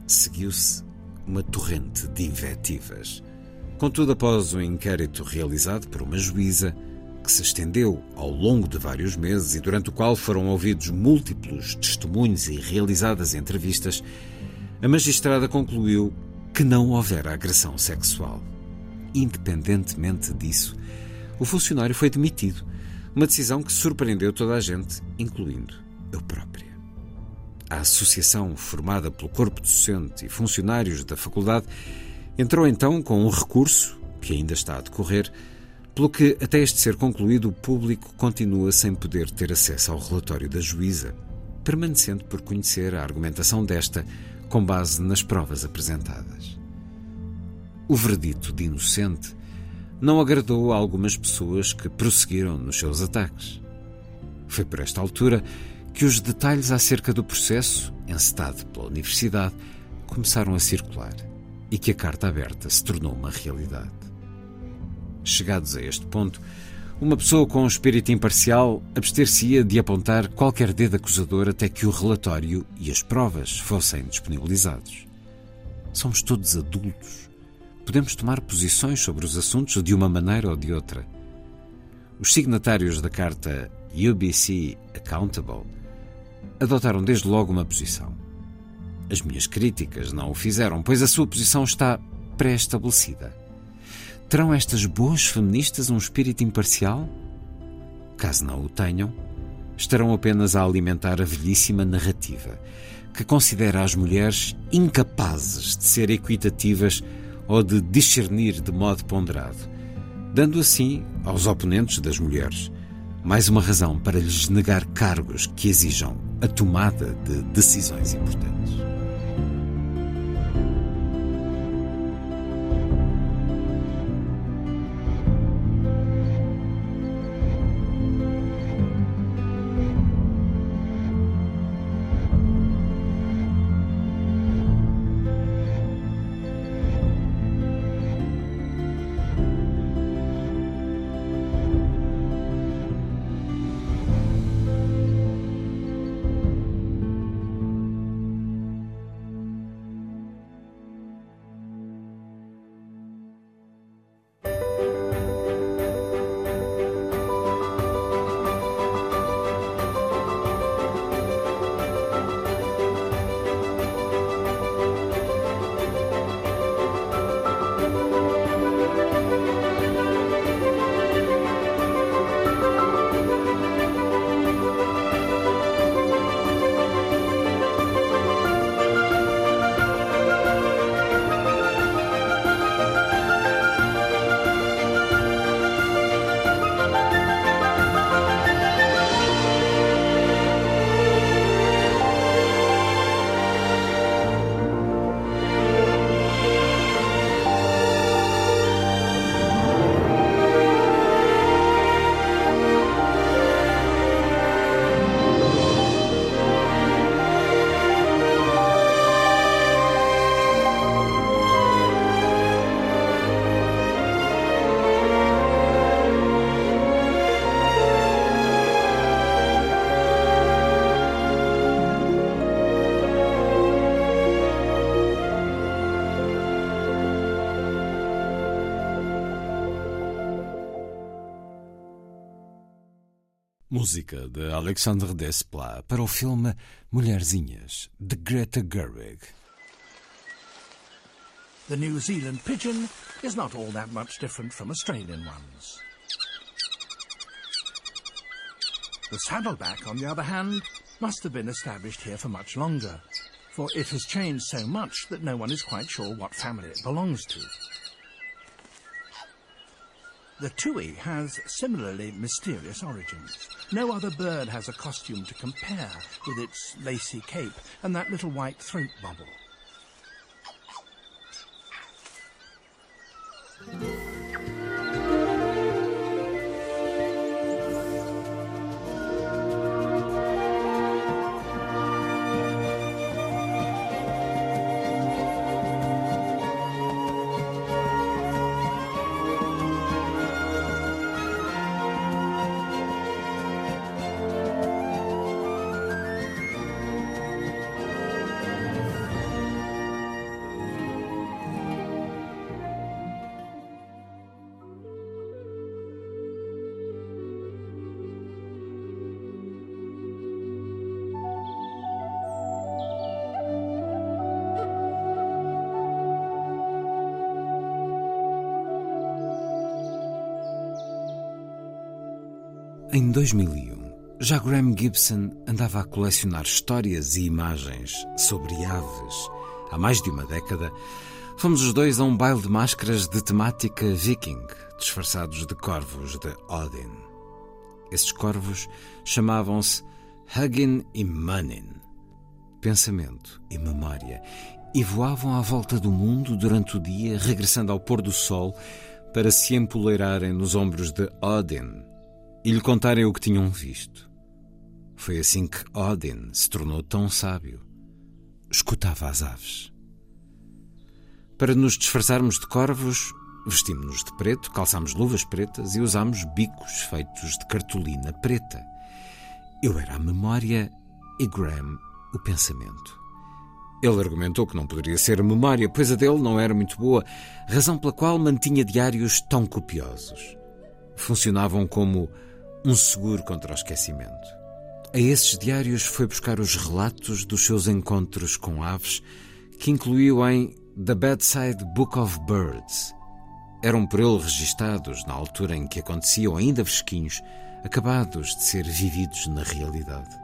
[SPEAKER 1] Seguiu-se uma torrente de invectivas. Contudo, após um inquérito realizado por uma juíza, que se estendeu ao longo de vários meses e durante o qual foram ouvidos múltiplos testemunhos e realizadas entrevistas, a magistrada concluiu que não houvera agressão sexual. Independentemente disso, o funcionário foi demitido, uma decisão que surpreendeu toda a gente, incluindo eu própria. A associação formada pelo corpo docente e funcionários da faculdade entrou então com um recurso, que ainda está a decorrer, pelo que, até este ser concluído, o público continua sem poder ter acesso ao relatório da juíza, permanecendo por conhecer a argumentação desta com base nas provas apresentadas. O verdito de inocente não agradou a algumas pessoas que prosseguiram nos seus ataques. Foi por esta altura que os detalhes acerca do processo, encetado pela Universidade, começaram a circular e que a carta aberta se tornou uma realidade. Chegados a este ponto, uma pessoa com um espírito imparcial abster-se-ia de apontar qualquer dedo acusador até que o relatório e as provas fossem disponibilizados. Somos todos adultos podemos tomar posições sobre os assuntos de uma maneira ou de outra. Os signatários da carta UBC Accountable adotaram desde logo uma posição. As minhas críticas não o fizeram, pois a sua posição está pré-estabelecida. Terão estas boas feministas um espírito imparcial? Caso não o tenham, estarão apenas a alimentar a velhíssima narrativa que considera as mulheres incapazes de ser equitativas ou de discernir de modo ponderado, dando assim aos oponentes das mulheres mais uma razão para lhes negar cargos que exijam a tomada de decisões importantes. Música de Alexandre Desplat para o filme Mulherzinhas, de Greta Gerwig.
[SPEAKER 3] The New Zealand pigeon is not all that much different from Australian ones. The saddleback, on the other hand, must have been established here for much longer, for it has changed so much that no one is quite sure what family it belongs to. The tui has similarly mysterious origins. No other bird has a costume to compare with its lacy cape and that little white throat bubble.
[SPEAKER 1] Em 2001, já Graham Gibson andava a colecionar histórias e imagens sobre aves. Há mais de uma década, fomos os dois a um baile de máscaras de temática viking, disfarçados de corvos de Odin. Esses corvos chamavam-se Hugin e Munin, pensamento e memória, e voavam à volta do mundo durante o dia, regressando ao pôr do sol para se empoleirarem nos ombros de Odin e lhe contarem o que tinham visto. Foi assim que Odin se tornou tão sábio. Escutava as aves. Para nos disfarçarmos de corvos, vestimos-nos de preto, calçámos luvas pretas e usámos bicos feitos de cartolina preta. Eu era a memória e Graham o pensamento. Ele argumentou que não poderia ser a memória, pois a dele não era muito boa, razão pela qual mantinha diários tão copiosos. Funcionavam como um seguro contra o esquecimento. A esses diários foi buscar os relatos dos seus encontros com aves, que incluiu em The Bedside Book of Birds. Eram por ele registados na altura em que aconteciam, ainda fresquinhos, acabados de ser vividos na realidade.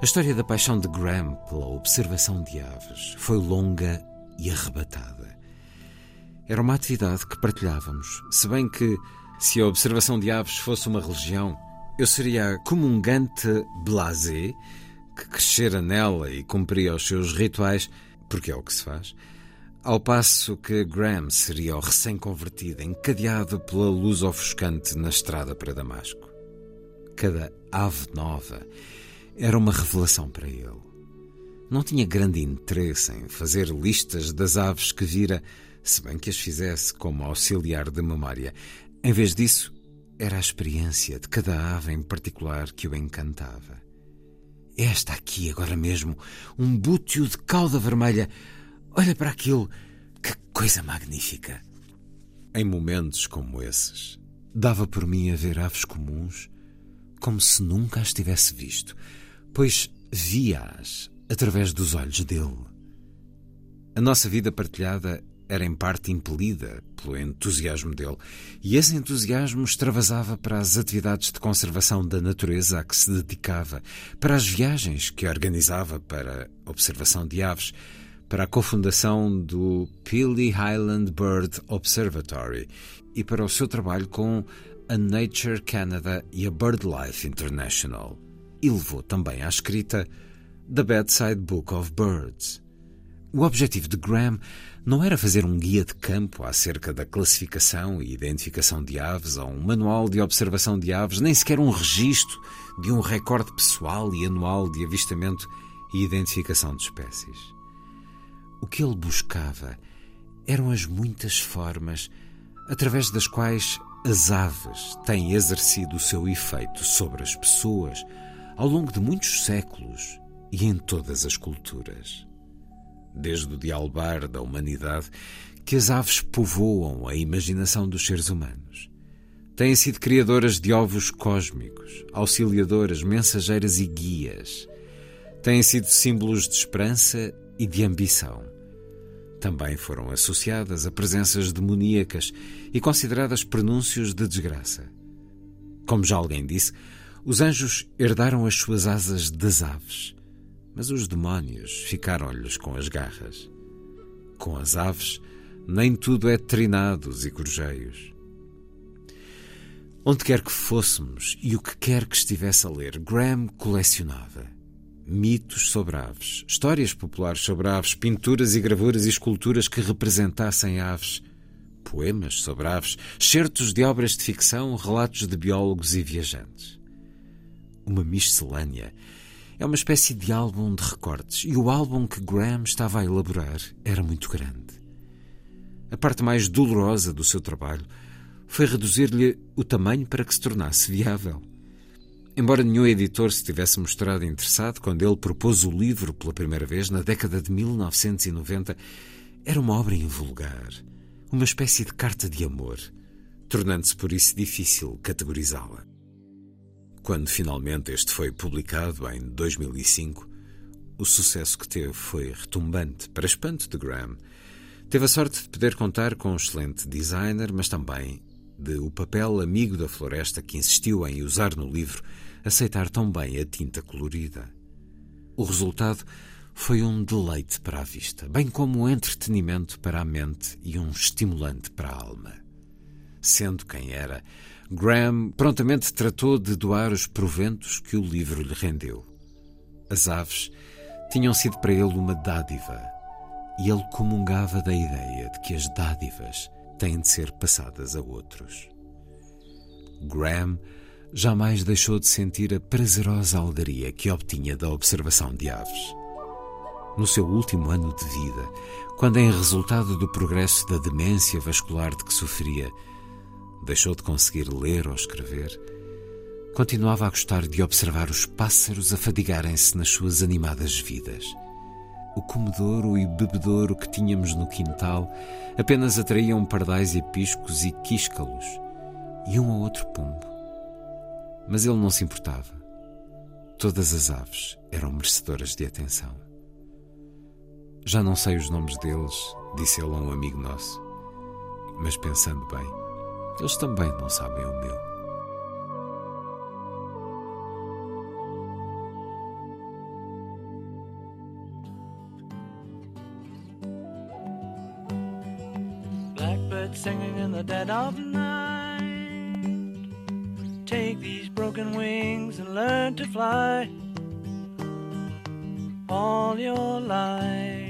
[SPEAKER 1] A história da paixão de Graham pela observação de aves foi longa e arrebatada. Era uma atividade que partilhávamos, se bem que se a observação de aves fosse uma religião, eu seria a comungante blasé que crescera nela e cumpria os seus rituais, porque é o que se faz, ao passo que Graham seria o recém-convertido, encadeado pela luz ofuscante na estrada para Damasco. Cada ave nova era uma revelação para ele. Não tinha grande interesse em fazer listas das aves que vira, se bem que as fizesse como auxiliar de memória. Em vez disso, era a experiência de cada ave em particular que o encantava. Esta aqui, agora mesmo, um bútio de cauda vermelha. Olha para aquilo, que coisa magnífica! Em momentos como esses, dava por mim a ver aves comuns como se nunca as tivesse visto, pois via-as através dos olhos dele. A nossa vida partilhada era em parte impelida pelo entusiasmo dele, e esse entusiasmo extravasava para as atividades de conservação da natureza a que se dedicava, para as viagens que organizava para observação de aves, para a cofundação do Peely Highland Bird Observatory e para o seu trabalho com a Nature Canada e a BirdLife International. E levou também à escrita The Bedside Book of Birds. O objetivo de Graham não era fazer um guia de campo acerca da classificação e identificação de aves ou um manual de observação de aves, nem sequer um registro de um recorde pessoal e anual de avistamento e identificação de espécies. O que ele buscava eram as muitas formas através das quais as aves têm exercido o seu efeito sobre as pessoas ao longo de muitos séculos e em todas as culturas desde o dialbar da humanidade, que as aves povoam a imaginação dos seres humanos. Têm sido criadoras de ovos cósmicos, auxiliadoras, mensageiras e guias. Têm sido símbolos de esperança e de ambição. Também foram associadas a presenças demoníacas e consideradas prenúncios de desgraça. Como já alguém disse, os anjos herdaram as suas asas das aves, mas os demónios ficaram-lhes com as garras. Com as aves, nem tudo é trinados e corjeios. Onde quer que fôssemos e o que quer que estivesse a ler, Graham colecionava mitos sobre aves, histórias populares sobre aves, pinturas e gravuras e esculturas que representassem aves, poemas sobre aves, certos de obras de ficção, relatos de biólogos e viajantes. Uma miscelânea é uma espécie de álbum de recortes e o álbum que Graham estava a elaborar era muito grande. A parte mais dolorosa do seu trabalho foi reduzir-lhe o tamanho para que se tornasse viável. Embora nenhum editor se tivesse mostrado interessado quando ele propôs o livro pela primeira vez na década de 1990, era uma obra invulgar, uma espécie de carta de amor, tornando-se por isso difícil categorizá-la. Quando finalmente este foi publicado em 2005, o sucesso que teve foi retumbante, para espanto de Graham. Teve a sorte de poder contar com um excelente designer, mas também de o papel amigo da floresta que insistiu em usar no livro aceitar tão bem a tinta colorida. O resultado foi um deleite para a vista, bem como um entretenimento para a mente e um estimulante para a alma. Sendo quem era, Graham prontamente tratou de doar os proventos que o livro lhe rendeu. As aves tinham sido para ele uma dádiva, e ele comungava da ideia de que as dádivas têm de ser passadas a outros. Graham jamais deixou de sentir a prazerosa alegria que obtinha da observação de aves. No seu último ano de vida, quando, em resultado do progresso da demência vascular de que sofria, deixou de conseguir ler ou escrever, continuava a gostar de observar os pássaros afadigarem-se nas suas animadas vidas. O comedouro e bebedouro que tínhamos no quintal apenas atraíam pardais e piscos e quíscalos e um ou outro pombo. Mas ele não se importava. Todas as aves eram merecedoras de atenção. Já não sei os nomes deles, disse ele a um amigo nosso. Mas pensando bem, eles também não sabem o meu.
[SPEAKER 4] Blackbird singing in the dead of night. Take these broken wings and learn to fly all your life.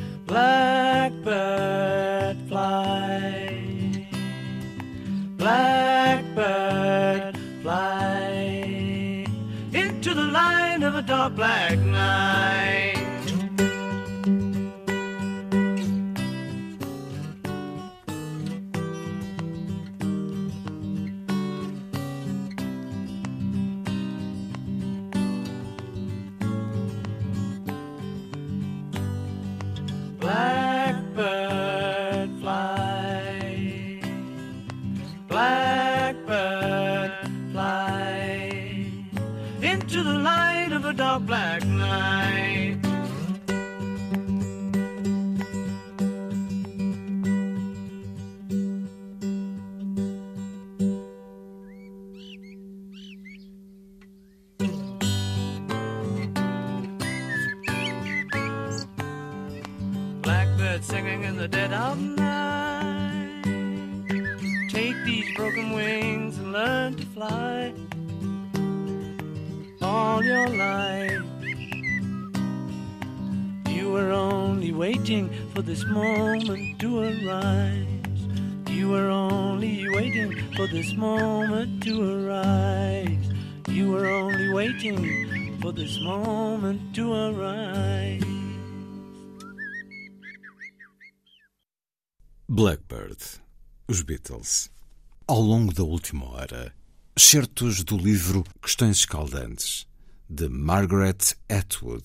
[SPEAKER 4] Blackbird fly. Blackbird fly into the light of a dark black night. Dark black night. Blackbird singing in the dead of night. Take these broken wings and learn to fly all your life. You were only waiting for this moment to arise. You were only waiting for this moment to arise. You were only waiting for this moment to arise.
[SPEAKER 1] Blackbird, os Beatles. Ao longo da última hora, certos do livro Questões Escaldantes, de Margaret Atwood,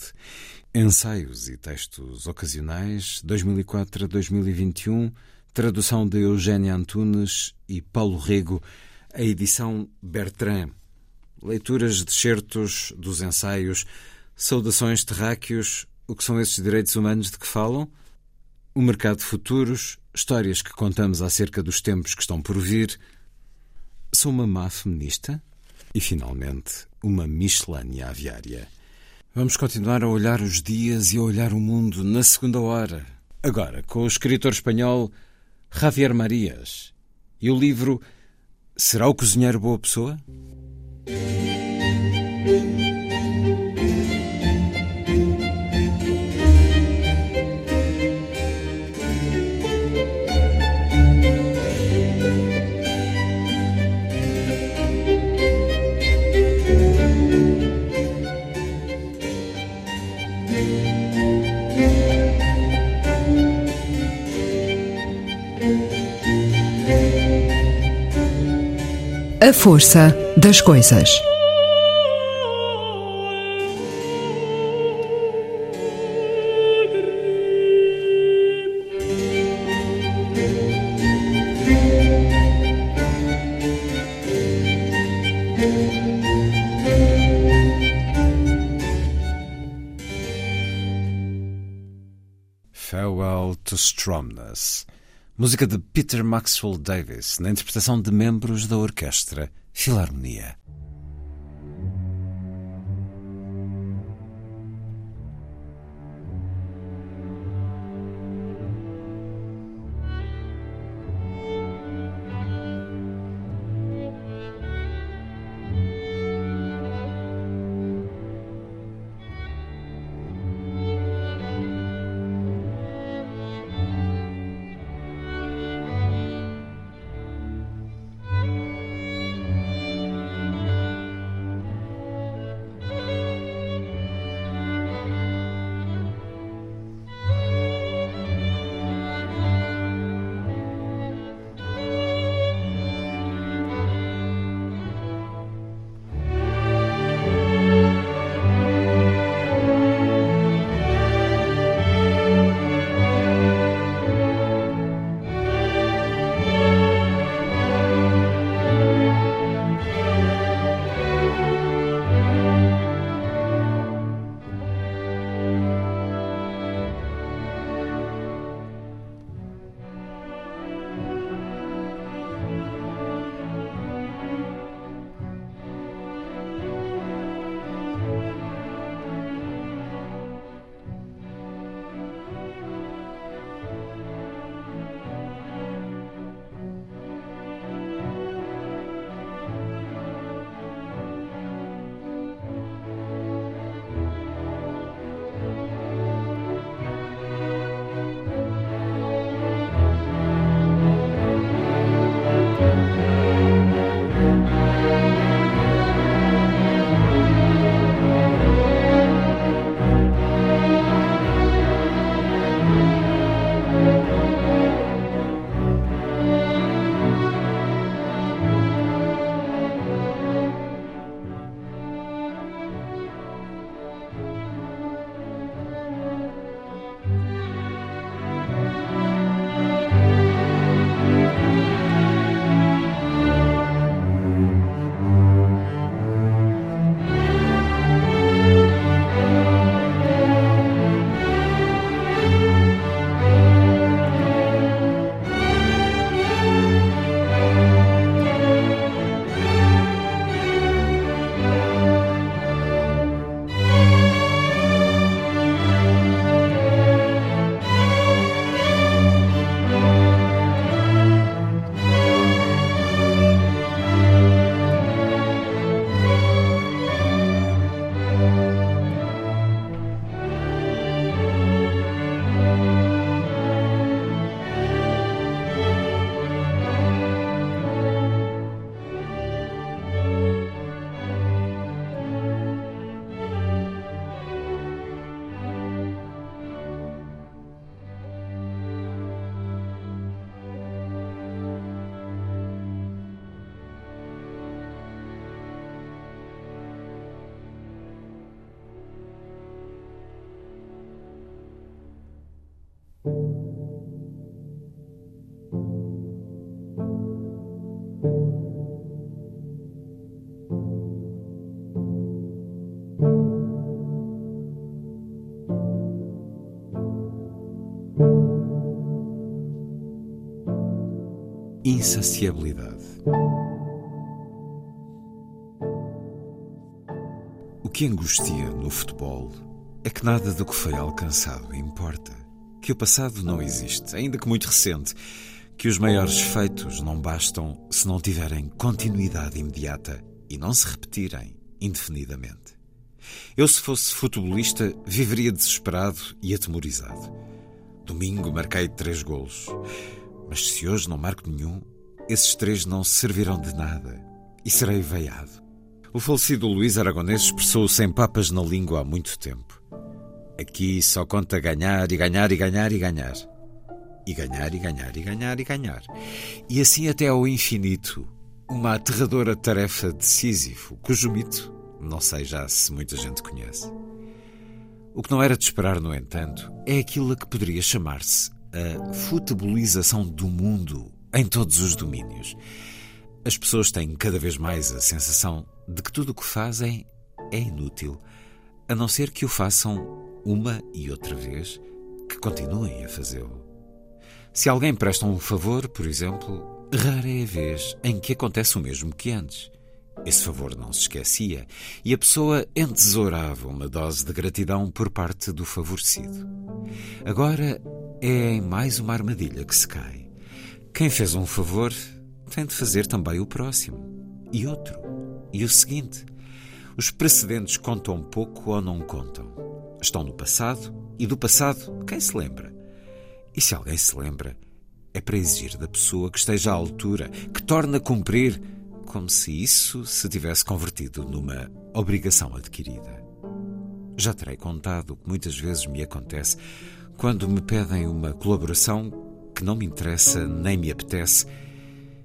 [SPEAKER 1] ensaios e textos ocasionais 2004 a 2021, tradução de Eugénia Antunes e Paulo Rego, a edição Bertrand. Leituras de certos dos ensaios, saudações terráqueos, o que são esses direitos humanos de que falam? O mercado de futuros, histórias que contamos acerca dos tempos que estão por vir. Sou uma má feminista? E, finalmente, uma miscelânea aviária. Vamos continuar a olhar os dias e a olhar o mundo na segunda hora. Agora, com o escritor espanhol Javier Marias e o livro Será o Cozinheiro Boa Pessoa?
[SPEAKER 5] A força das coisas.
[SPEAKER 1] Farewell to Stromness. Música de Peter Maxwell Davis, na interpretação de membros da orquestra Filarmonia. Insaciabilidade. O que angustia no futebol é que nada do que foi alcançado importa. Que o passado não existe, ainda que muito recente. Que os maiores feitos não bastam se não tiverem continuidade imediata e não se repetirem indefinidamente. Eu, se fosse futebolista, viveria desesperado e atemorizado. Domingo marquei três golos. Mas se hoje não marco nenhum, esses três não servirão de nada e serei veiado. O falecido Luís Aragonês expressou-se em papas na língua há muito tempo. Aqui só conta ganhar e ganhar e ganhar e ganhar. E ganhar e ganhar e ganhar e ganhar. E assim até ao infinito. Uma aterradora tarefa de Sísifo, cujo mito não sei já se muita gente conhece. O que não era de esperar, no entanto, é aquilo a que poderia chamar-se a futebolização do mundo em todos os domínios. As pessoas têm cada vez mais a sensação de que tudo o que fazem é inútil, a não ser que o façam uma e outra vez, que continuem a fazê-lo. Se alguém presta um favor, por exemplo, rara é a vez em que acontece o mesmo que antes. Esse favor não se esquecia e a pessoa entesourava uma dose de gratidão por parte do favorecido. Agora é em mais uma armadilha que se cai. Quem fez um favor tem de fazer também o próximo, e outro, e o seguinte. Os precedentes contam pouco ou não contam. Estão no passado, e do passado, quem se lembra? E se alguém se lembra, é para exigir da pessoa que esteja à altura, que torne a cumprir como se isso se tivesse convertido numa obrigação adquirida. Já terei contado o que muitas vezes me acontece quando me pedem uma colaboração que não me interessa nem me apetece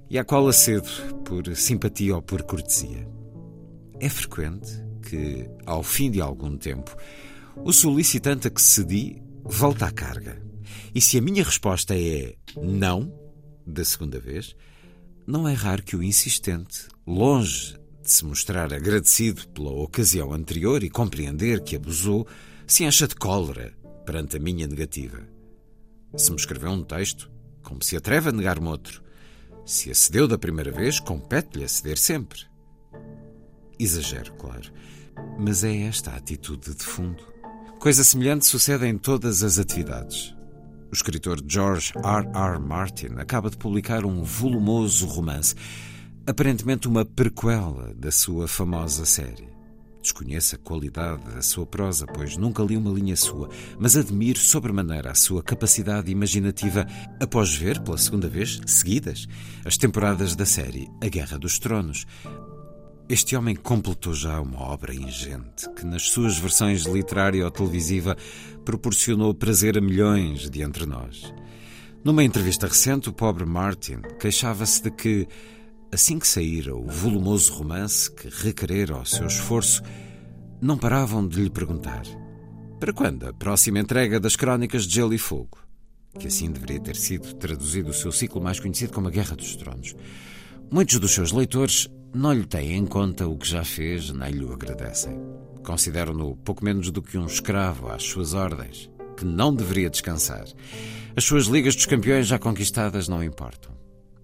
[SPEAKER 1] e à qual acedo por simpatia ou por cortesia. É frequente que, ao fim de algum tempo, o solicitante a que cedi volta à carga. E se a minha resposta é não, da segunda vez, não é raro que o insistente, longe de se mostrar agradecido pela ocasião anterior e compreender que abusou, se encha de cólera perante a minha negativa. Se me escreveu um texto, como se atreve a negar-me outro. Se acedeu da primeira vez, compete-lhe aceder sempre. Exagero, claro, mas é esta a atitude de fundo. Coisa semelhante sucede em todas as atividades. O escritor George R. R. Martin acaba de publicar um volumoso romance, aparentemente uma prequela da sua famosa série. Desconheço a qualidade da sua prosa, pois nunca li uma linha sua, mas admiro sobremaneira a sua capacidade imaginativa após ver, pela segunda vez, seguidas, as temporadas da série A Guerra dos Tronos. Este homem completou já uma obra ingente que, nas suas versões literária ou televisiva, proporcionou prazer a milhões de entre nós. Numa entrevista recente, o pobre Martin queixava-se de que, assim que saíra o volumoso romance que requerera o seu esforço, não paravam de lhe perguntar: para quando a próxima entrega das Crónicas de Gelo e Fogo? Que assim deveria ter sido traduzido o seu ciclo mais conhecido como A Guerra dos Tronos. Muitos dos seus leitores não lhe têm em conta o que já fez, nem lhe o agradecem. Consideram-no pouco menos do que um escravo às suas ordens, que não deveria descansar. As suas ligas dos campeões já conquistadas não importam.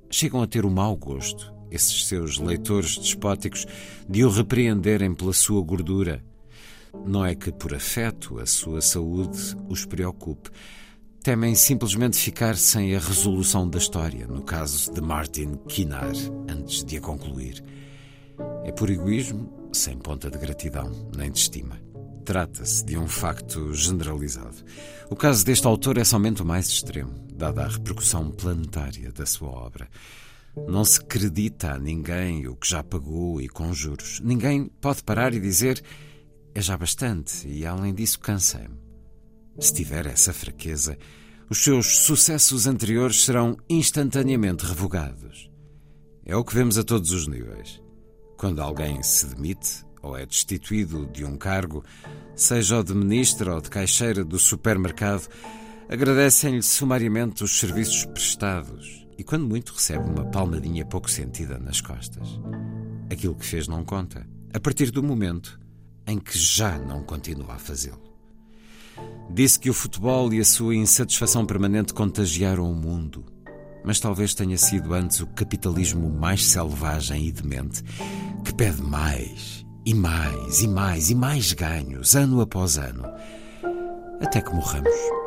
[SPEAKER 1] Chegam a ter o mau gosto, esses seus leitores despóticos, de o repreenderem pela sua gordura. Não é que por afeto a sua saúde os preocupe, temem simplesmente ficar sem a resolução da história, no caso de Martin Kinar, antes de a concluir. É por egoísmo, sem ponta de gratidão, nem de estima. Trata-se de um facto generalizado. O caso deste autor é somente o mais extremo, dada a repercussão planetária da sua obra. Não se acredita a ninguém o que já pagou e com juros. Ninguém pode parar e dizer é já bastante e, além disso, cansei-me. Se tiver essa fraqueza, os seus sucessos anteriores serão instantaneamente revogados. É o que vemos a todos os níveis. Quando alguém se demite ou é destituído de um cargo, seja o de ministro ou de caixeira do supermercado, agradecem-lhe sumariamente os serviços prestados e, quando muito, recebe uma palmadinha pouco sentida nas costas. Aquilo que fez não conta, a partir do momento em que já não continua a fazê-lo. Disse que o futebol e a sua insatisfação permanente contagiaram o mundo. mas talvez tenha sido antes o capitalismo mais selvagem e demente, que pede mais e mais e mais e mais ganhos, ano após ano, até que morramos.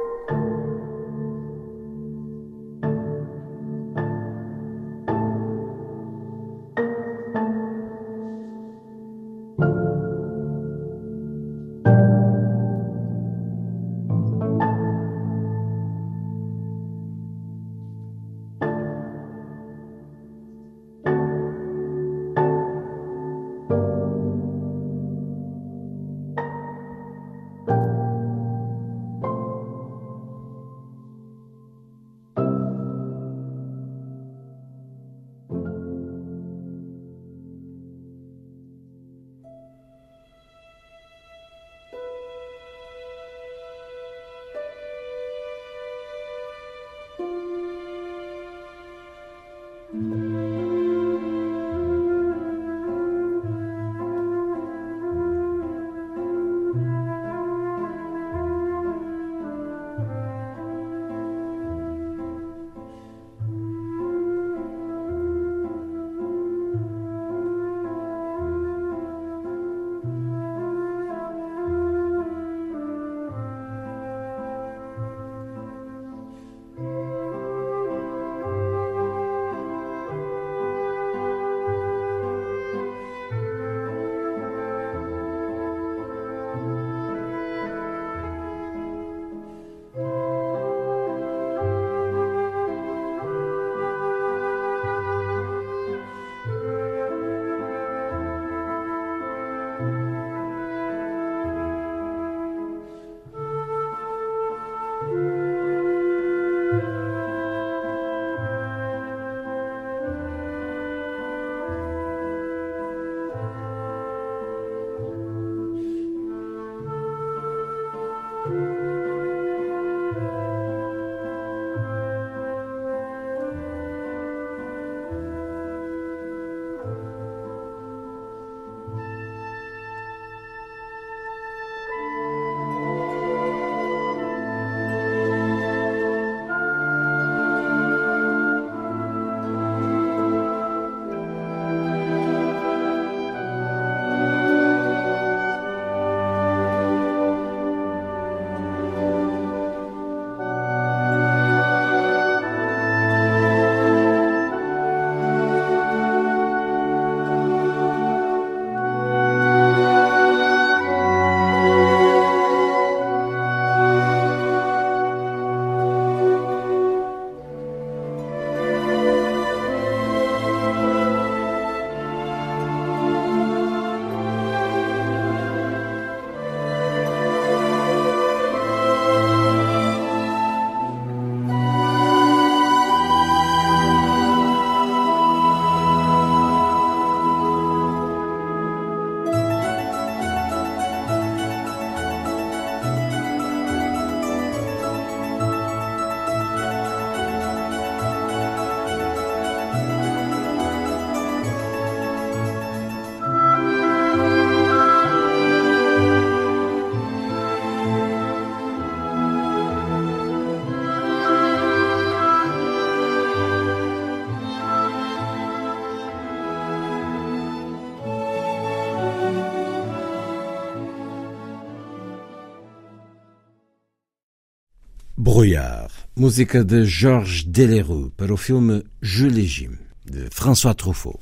[SPEAKER 1] Brouillard, música de Georges Delerue para o filme Jules Jim, de François Truffaut.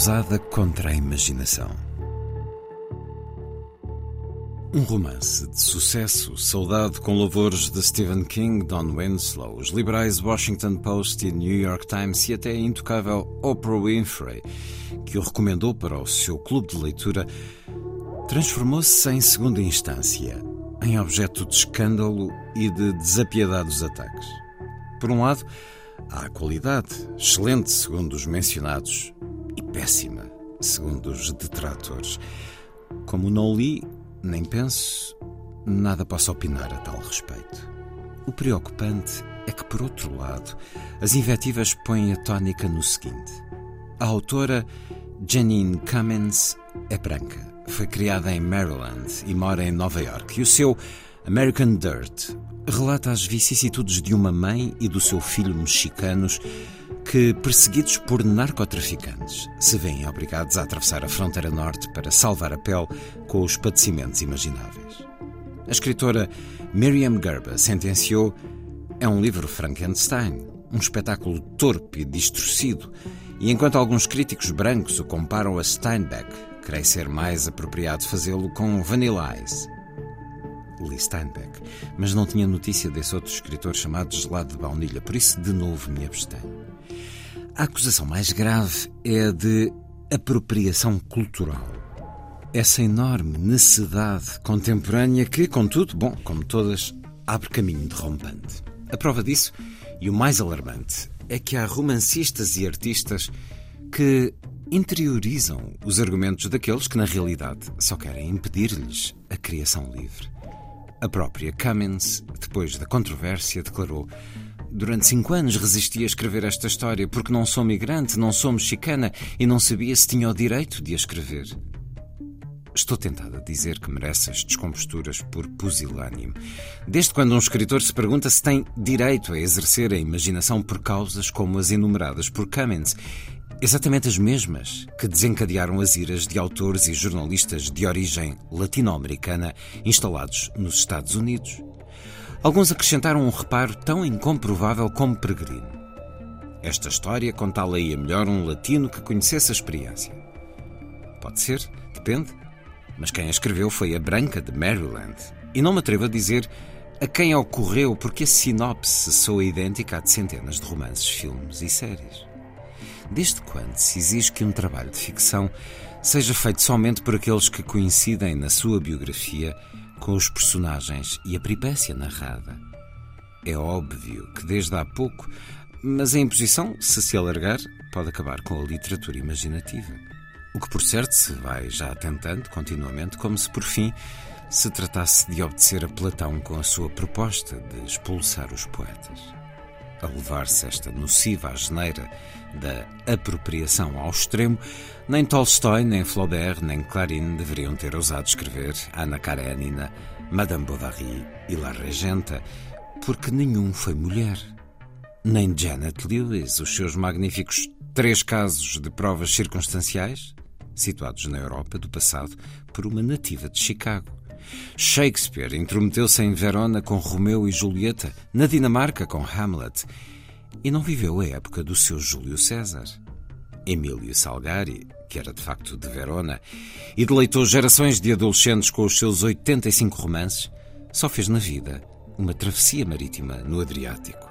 [SPEAKER 1] A cruzada contra a imaginação. Um romance de sucesso, saudado com louvores de Stephen King, Don Winslow, os liberais Washington Post e New York Times e até a intocável Oprah Winfrey, que o recomendou para o seu clube de leitura, transformou-se em segunda instância em objeto de escândalo e de desapiedados ataques. Por um lado, Há qualidade, excelente segundo os mencionados péssima segundo os detratores. Como não li, nem penso, nada posso opinar a tal respeito. O preocupante é que, por outro lado, as invectivas põem a tónica no seguinte: a autora Janine Cummins é branca, foi criada em Maryland e mora em Nova York, e o seu American Dirt relata as vicissitudes de uma mãe e do seu filho mexicanos que, perseguidos por narcotraficantes, se veem obrigados a atravessar a fronteira norte para salvar a pele com os padecimentos imagináveis. A escritora Miriam Gerber sentenciou: é um livro Frankenstein, um espetáculo torpe e distorcido, e enquanto alguns críticos brancos o comparam a Steinbeck, creio ser mais apropriado fazê-lo com Vanilla Ice. Li Steinbeck, mas não tinha notícia desse outro escritor chamado Gelado de Baunilha, por isso de novo me abstenho. A acusação mais grave é a de apropriação cultural. Essa enorme necessidade contemporânea que, contudo, bom, como todas, abre caminho de rompante. A prova disso, e o mais alarmante, é que há romancistas e artistas que interiorizam os argumentos daqueles que, na realidade, só querem impedir-lhes a criação livre. A própria Cummins, depois da controvérsia, declarou: Durante cinco anos resisti a escrever esta história porque não sou migrante, não sou mexicana e não sabia se tinha o direito de a escrever. Estou tentada a dizer que merece as descomposturas por pusilânime. Desde quando um escritor se pergunta se tem direito a exercer a imaginação por causas como as enumeradas por Cummins, exatamente as mesmas que desencadearam as iras de autores e jornalistas de origem latino-americana instalados nos Estados Unidos. Alguns acrescentaram um reparo tão incomprovável como peregrino. Esta história contá-la-ia melhor um latino que conhecesse a experiência. Pode ser, depende. Mas quem a escreveu foi a Branca de Maryland. E não me atrevo a dizer a quem ocorreu, porque a sinopse soa idêntica à de centenas de romances, filmes e séries. Desde quando se exige que um trabalho de ficção seja feito somente por aqueles que coincidem na sua biografia com os personagens e a peripécia narrada? É óbvio que desde há pouco, mas a imposição, se se alargar, pode acabar com a literatura imaginativa. O que por certo se vai já tentando continuamente, como se por fim se tratasse de obedecer a Platão com a sua proposta de expulsar os poetas. A levar-se esta nociva asneira da apropriação ao extremo, nem Tolstói, nem Flaubert, nem Clarín deveriam ter ousado escrever Ana Karenina, Madame Bovary e La Regenta, porque nenhum foi mulher. Nem Janet Lewis, os seus magníficos três casos de provas circunstanciais, situados na Europa do passado por uma nativa de Chicago. Shakespeare intrometeu-se em Verona com Romeu e Julieta, na Dinamarca com Hamlet, e não viveu a época do seu Júlio César. Emílio Salgari, que era de facto de Verona, e deleitou gerações de adolescentes com os seus 85 romances, só fez na vida uma travessia marítima no Adriático.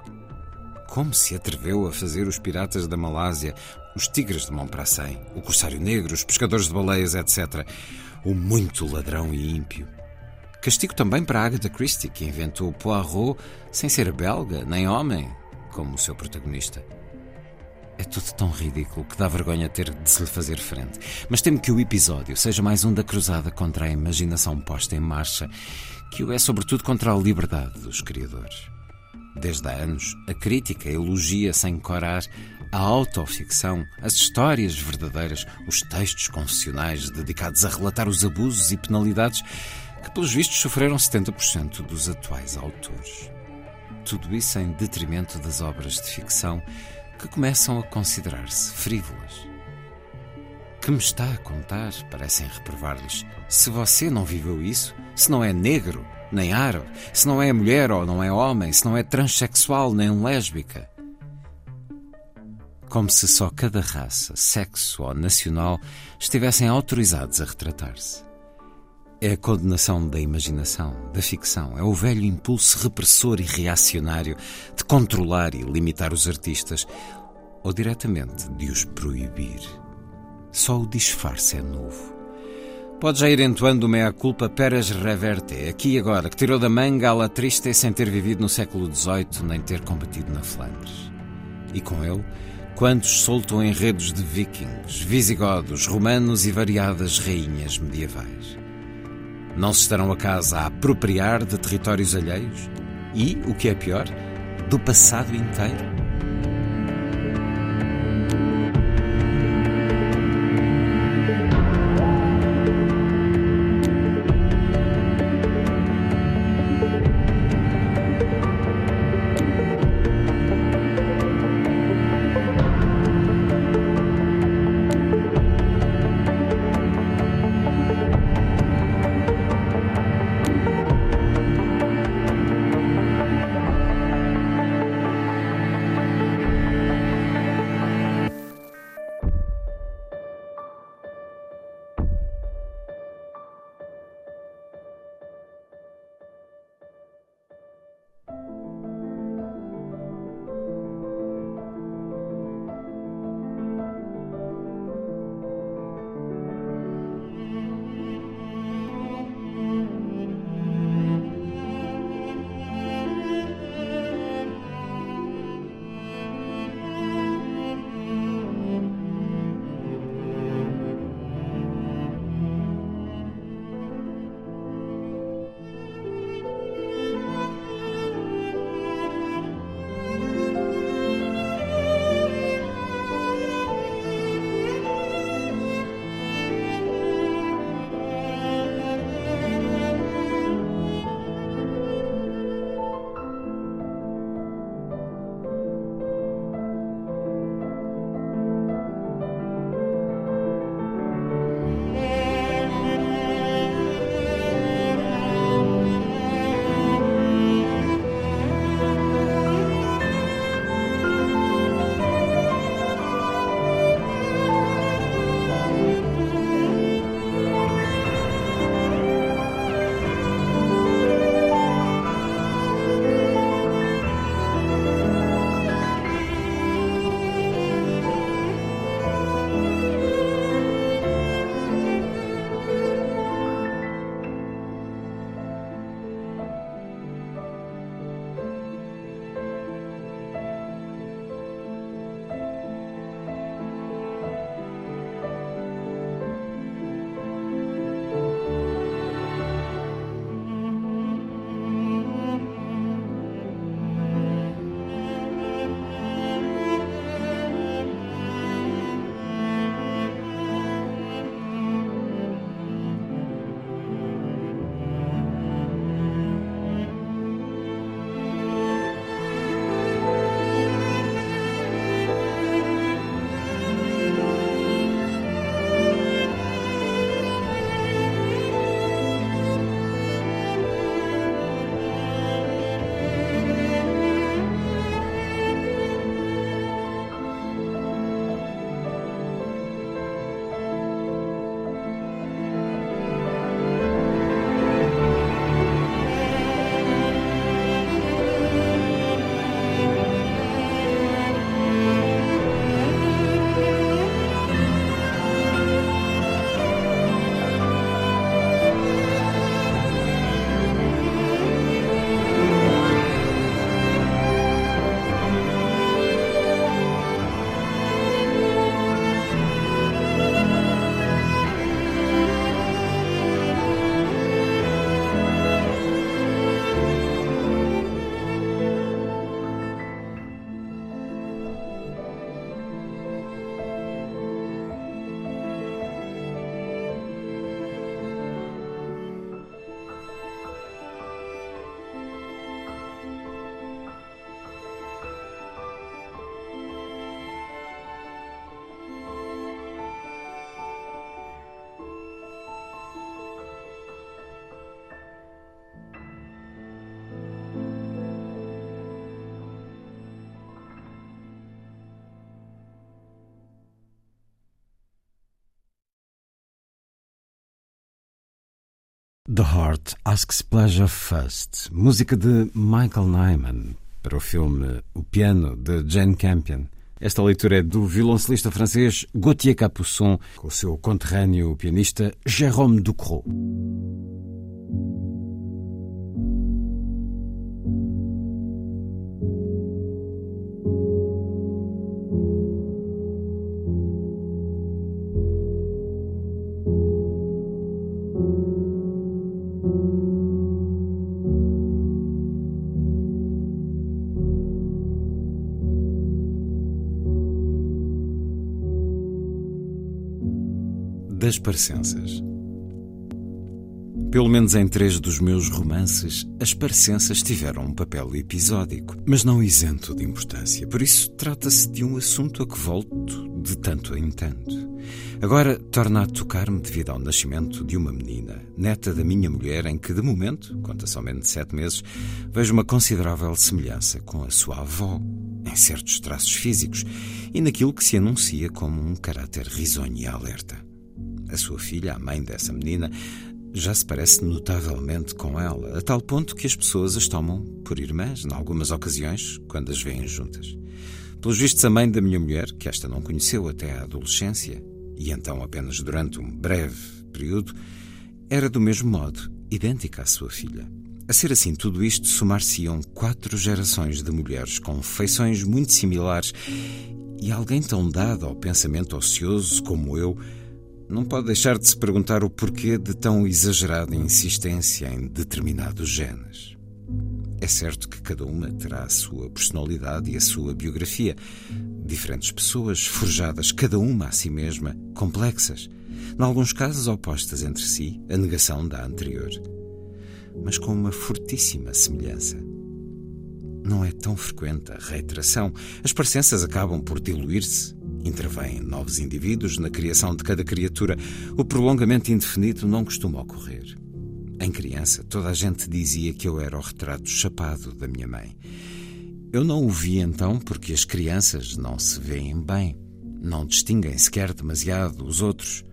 [SPEAKER 1] Como se atreveu a fazer os piratas da Malásia, os tigres de Montparnasse, o corsário negro, os pescadores de baleias, etc. O muito ladrão e ímpio. Castigo também para Agatha Christie, que inventou Poirot sem ser belga, nem homem, como o seu protagonista. É tudo tão ridículo que dá vergonha ter de se lhe fazer frente. Mas temo que o episódio seja mais um da cruzada contra a imaginação posta em marcha, que o é sobretudo contra a liberdade dos criadores. Desde há anos, a crítica elogia sem corar a autoficção, as histórias verdadeiras, os textos confessionais dedicados a relatar os abusos e penalidades que, pelos vistos, sofreram 70% dos atuais autores. Tudo isso em detrimento das obras de ficção que começam a considerar-se frívolas. Que me está a contar, parecem reprovar-lhes. Se você não viveu isso, se não é negro, nem árabe, se não é mulher ou não é homem, se não é transexual nem lésbica. Como se só cada raça, sexo ou nacional estivessem autorizados a retratar-se. É a condenação da imaginação, da ficção. É o velho impulso repressor e reacionário de controlar e limitar os artistas, ou diretamente de os proibir. Só o disfarce é novo. Pode já ir entoando o mea-culpa Pérez Reverte, aqui e agora, que tirou da manga a la triste sem ter vivido no século XVIII nem ter combatido na Flandres. E com ele, quantos soltam enredos de vikings, visigodos, romanos e variadas rainhas medievais. Não se estarão a casa a apropriar de territórios alheios e, o que é pior, do passado inteiro? The Heart Asks Pleasure First, música de Michael Nyman para o filme O Piano de Jane Campion. Esta leitura é do violoncelista francês Gauthier Capuçon com o seu conterrâneo pianista Jérôme Ducrot. Das parecenças. Pelo menos em três dos meus romances, as parecenças tiveram um papel episódico, mas não isento de importância. Por isso, trata-se de um assunto a que volto de tanto em tanto. Agora torna a tocar-me devido ao nascimento de uma menina, neta da minha mulher, em que, de momento, conta somente sete meses, vejo uma considerável semelhança com a sua avó, em certos traços físicos e naquilo que se anuncia como um caráter risonho e alerta. A sua filha, a mãe dessa menina, já se parece notavelmente com ela, a tal ponto que as pessoas as tomam por irmãs, em algumas ocasiões, quando as veem juntas. Pelos vistos, a mãe da minha mulher, que esta não conheceu até a adolescência, e então apenas durante um breve período, era do mesmo modo, idêntica à sua filha. A ser assim, tudo isto somar-se-iam quatro gerações de mulheres com feições muito similares e alguém tão dado ao pensamento ocioso como eu não pode deixar de se perguntar o porquê de tão exagerada insistência em determinados genes. É certo que cada uma terá a sua personalidade e a sua biografia. Diferentes pessoas, forjadas cada uma a si mesma, complexas, em alguns casos opostas entre si, a negação da anterior, mas com uma fortíssima semelhança. Não é tão frequente a reiteração. As parecenças acabam por diluir-se Intervêm novos indivíduos na criação de cada criatura. O prolongamento indefinido não costuma ocorrer. Em criança, toda a gente dizia que eu era o retrato chapado da minha mãe. Eu não o vi então porque as crianças não se veem bem, não distinguem sequer demasiado os outros.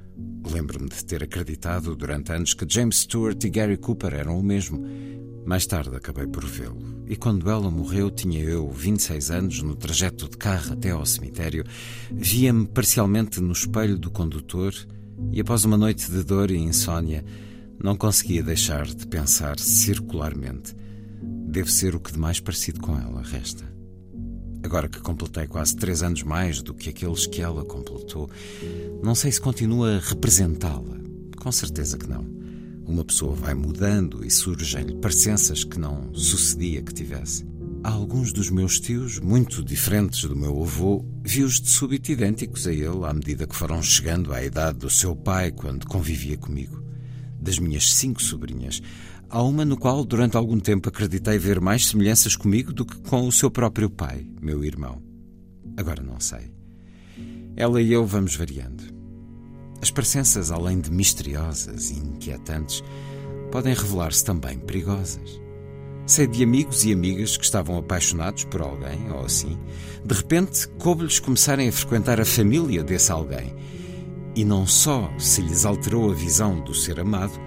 [SPEAKER 1] Lembro-me de ter acreditado durante anos que James Stewart e Gary Cooper eram o mesmo. Mais tarde acabei por vê-lo, e quando ela morreu, tinha eu 26 anos, no trajeto de carro até ao cemitério, via-me parcialmente no espelho do condutor e, após uma noite de dor e insônia, não conseguia deixar de pensar circularmente. Deve ser o que de mais parecido com ela resta. Agora que completei quase três anos mais do que aqueles que ela completou, não sei se continua a representá-la. Com certeza que não. Uma pessoa vai mudando e surgem-lhe parecenças que não sucedia que tivesse. Há alguns dos meus tios, muito diferentes do meu avô, vi-os de súbito idênticos a ele à medida que foram chegando à idade do seu pai quando convivia comigo. Das minhas cinco sobrinhas, há uma no qual durante algum tempo acreditei ver mais semelhanças comigo do que com o seu próprio pai, meu irmão. Agora não sei. Ela e eu vamos variando. As parecenças, além de misteriosas e inquietantes, podem revelar-se também perigosas. Sei de amigos e amigas que estavam apaixonados por alguém, ou assim, de repente coube-lhes começarem a frequentar a família desse alguém. E não só se lhes alterou a visão do ser amado,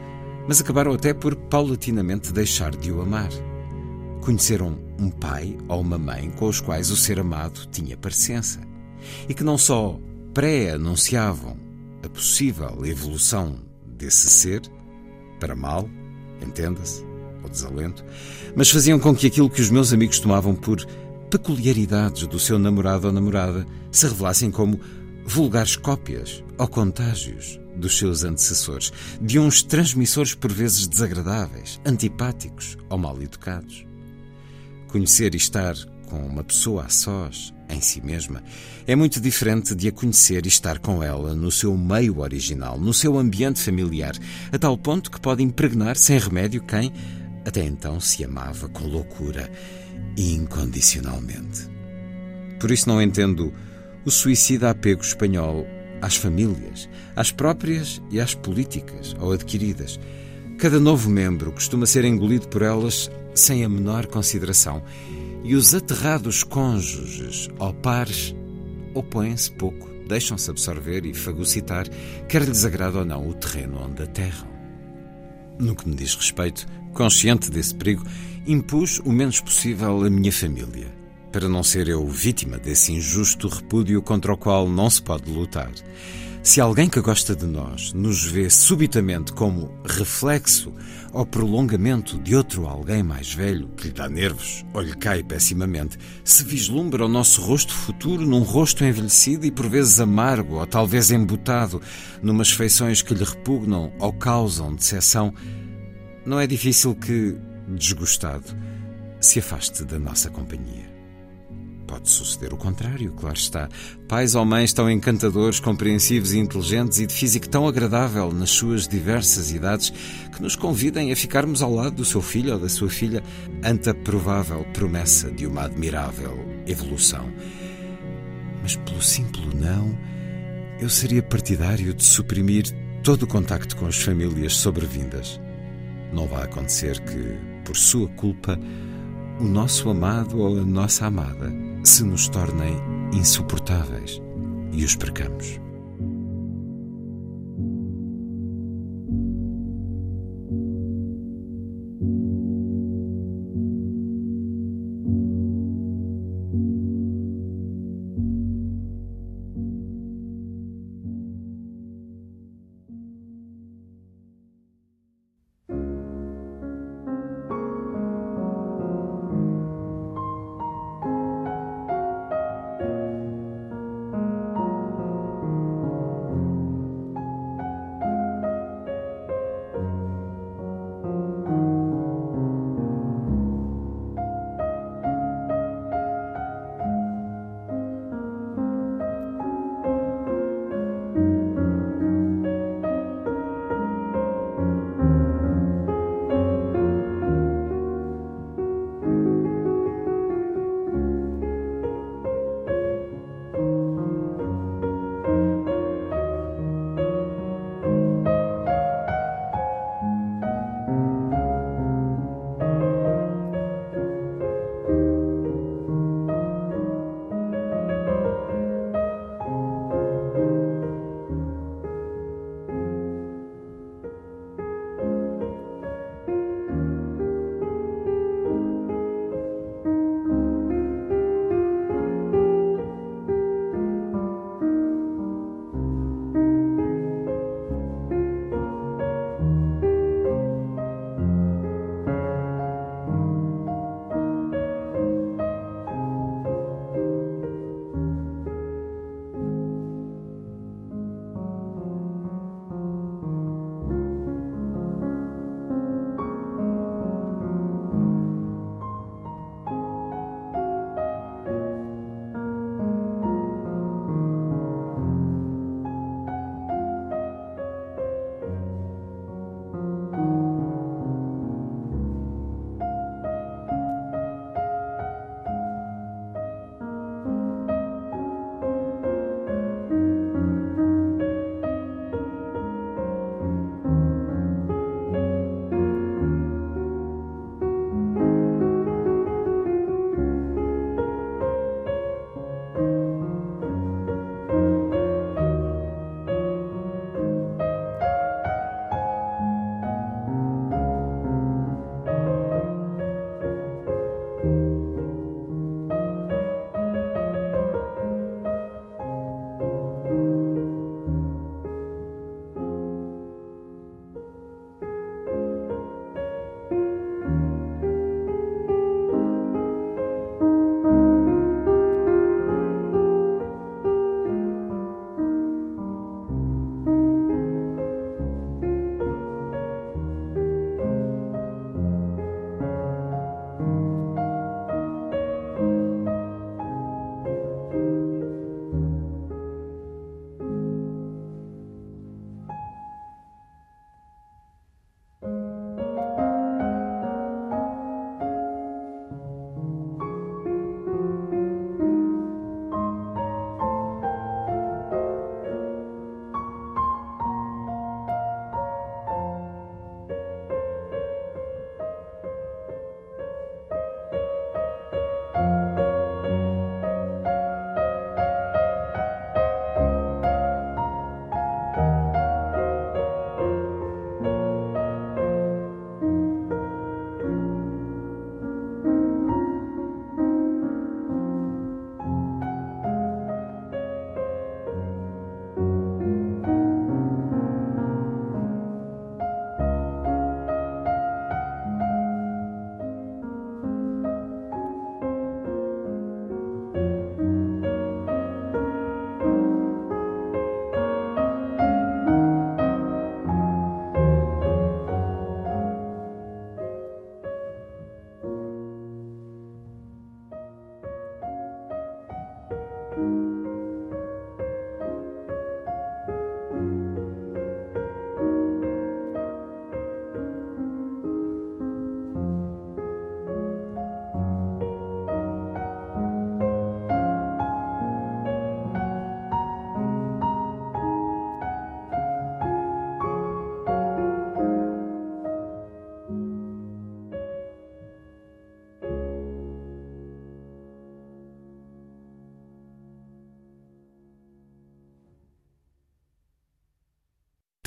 [SPEAKER 1] mas acabaram até por paulatinamente deixar de o amar. Conheceram um pai ou uma mãe com os quais o ser amado tinha parecença, e que não só pré-anunciavam a possível evolução desse ser, para mal, entenda-se, ou desalento, mas faziam com que aquilo que os meus amigos tomavam por peculiaridades do seu namorado ou namorada se revelassem como vulgares cópias ou contágios dos seus antecessores, de uns transmissores por vezes desagradáveis, antipáticos ou mal educados. Conhecer e estar com uma pessoa a sós, em si mesma, é muito diferente de a conhecer e estar com ela no seu meio original, no seu ambiente familiar, a tal ponto que pode impregnar sem remédio quem, até então, se amava com loucura e incondicionalmente. Por isso não entendo o suicida apego espanhol às famílias, às próprias e às políticas ou adquiridas. Cada novo membro costuma ser engolido por elas sem a menor consideração e os aterrados cônjuges ou pares opõem-se pouco, deixam-se absorver e fagocitar, quer lhes agrada ou não o terreno onde aterram. No que me diz respeito, consciente desse perigo, impus o menos possível a minha família, para não ser eu vítima desse injusto repúdio contra o qual não se pode lutar. Se alguém que gosta de nós nos vê subitamente como reflexo ou prolongamento de outro alguém mais velho que lhe dá nervos ou lhe cai pessimamente, se vislumbra o nosso rosto futuro num rosto envelhecido e por vezes amargo ou talvez embutado, numas feições que lhe repugnam ou causam decepção, não é difícil que, desgostado, se afaste da nossa companhia. Pode suceder o contrário, claro está. Pais ou mães tão encantadores, compreensivos e inteligentes e de físico tão agradável nas suas diversas idades que nos convidem a ficarmos ao lado do seu filho ou da sua filha ante a provável promessa de uma admirável evolução. Mas pelo simples não, eu seria partidário de suprimir todo o contacto com as famílias sobrevindas. Não vai acontecer que, por sua culpa, o nosso amado ou a nossa amada se nos tornem insuportáveis e os percamos.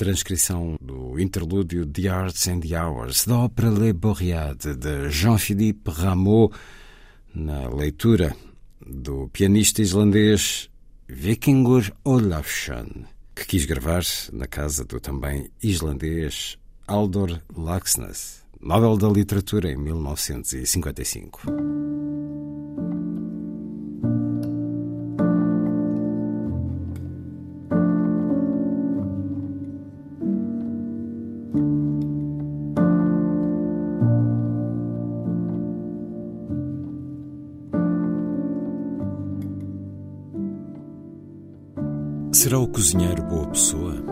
[SPEAKER 1] Transcrição do interlúdio The Arts and the Hours da ópera Le Bourriade de Jean-Philippe Rameau, na leitura do pianista islandês Vikingur Olafsson, que quis gravar na casa do também islandês Aldor Laxness, Nobel da Literatura em 1955. Será o cozinheiro boa pessoa?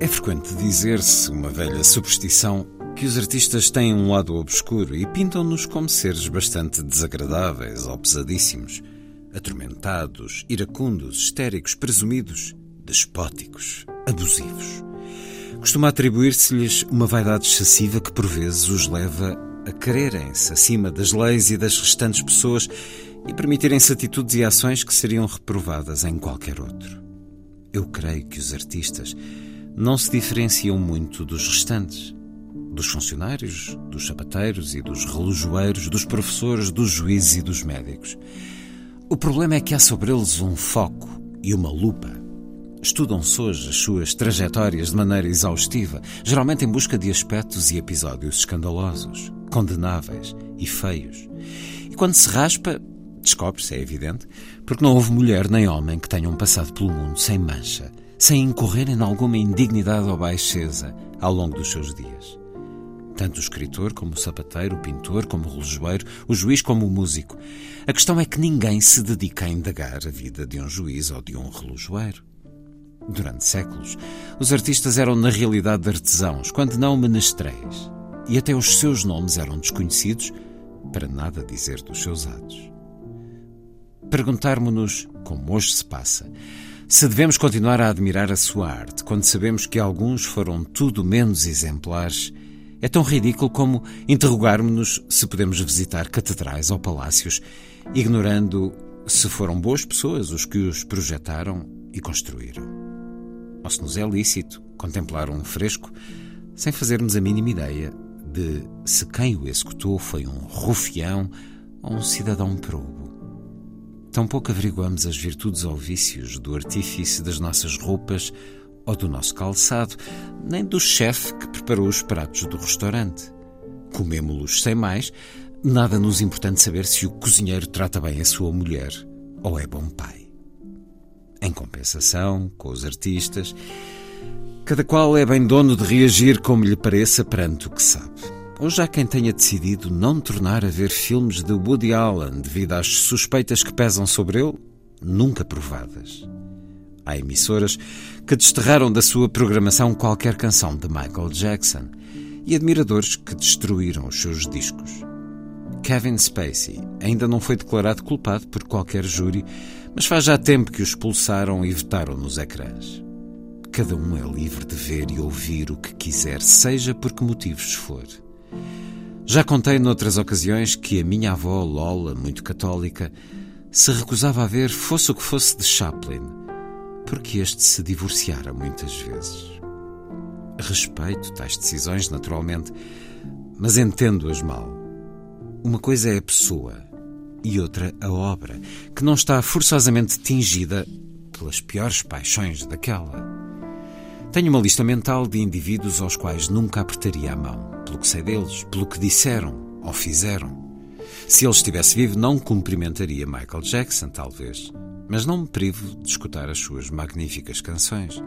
[SPEAKER 1] É frequente dizer-se, uma velha superstição, que os artistas têm um lado obscuro e pintam-nos como seres bastante desagradáveis ou pesadíssimos, atormentados, iracundos, histéricos, presumidos, despóticos, abusivos. Costuma atribuir-se-lhes uma vaidade excessiva que por vezes os leva a quererem-se acima das leis e das restantes pessoas e permitirem-se atitudes e ações que seriam reprovadas em qualquer outro. Eu creio que os artistas não se diferenciam muito dos restantes, dos funcionários, dos sapateiros e dos relojoeiros, dos professores, dos juízes e dos médicos. O problema é que há sobre eles um foco e uma lupa. Estudam-se hoje as suas trajetórias de maneira exaustiva, geralmente em busca de aspectos e episódios escandalosos, condenáveis e feios. E quando se raspa, descobre-se, é evidente, porque não houve mulher nem homem que tenham passado pelo mundo sem mancha, sem incorrerem em alguma indignidade ou baixeza ao longo dos seus dias. Tanto o escritor como o sapateiro, o pintor como o relojoeiro, o juiz como o músico. A questão é que ninguém se dedica a indagar a vida de um juiz ou de um relojoeiro. Durante séculos, os artistas eram na realidade artesãos, quando não menestréis, e até os seus nomes eram desconhecidos, para nada dizer dos seus atos. Perguntarmos-nos, como hoje se passa, se devemos continuar a admirar a sua arte quando sabemos que alguns foram tudo menos exemplares, é tão ridículo como interrogarmos-nos se podemos visitar catedrais ou palácios, ignorando se foram boas pessoas os que os projetaram e construíram. Ou se nos é lícito contemplar um fresco sem fazermos a mínima ideia de se quem o executou foi um rufião ou um cidadão probo. Tampouco averiguamos as virtudes ou vícios do artífice das nossas roupas ou do nosso calçado, nem do chefe que preparou os pratos do restaurante. Comemo-los sem mais, nada nos importante saber se o cozinheiro trata bem a sua mulher ou é bom pai. Em compensação, com os artistas, cada qual é bem dono de reagir como lhe pareça perante o que sabe. Hoje há quem tenha decidido não tornar a ver filmes de Woody Allen devido às suspeitas que pesam sobre ele, nunca provadas. Há emissoras que desterraram da sua programação qualquer canção de Michael Jackson e admiradores que destruíram os seus discos. Kevin Spacey ainda não foi declarado culpado por qualquer júri, mas faz já tempo que o expulsaram e vetaram nos ecrãs. Cada um é livre de ver e ouvir o que quiser, seja por que motivos for. Já contei noutras ocasiões que a minha avó, Lola, muito católica, se recusava a ver fosse o que fosse de Chaplin, porque este se divorciara muitas vezes. Respeito tais decisões, naturalmente, mas entendo-as mal. Uma coisa é a pessoa e outra a obra, que não está forçosamente tingida pelas piores paixões daquela. Tenho uma lista mental de indivíduos aos quais nunca apertaria a mão, pelo que sei deles, pelo que disseram ou fizeram. Se ele estivesse vivo, não cumprimentaria Michael Jackson, talvez, mas não me privo de escutar as suas magníficas canções.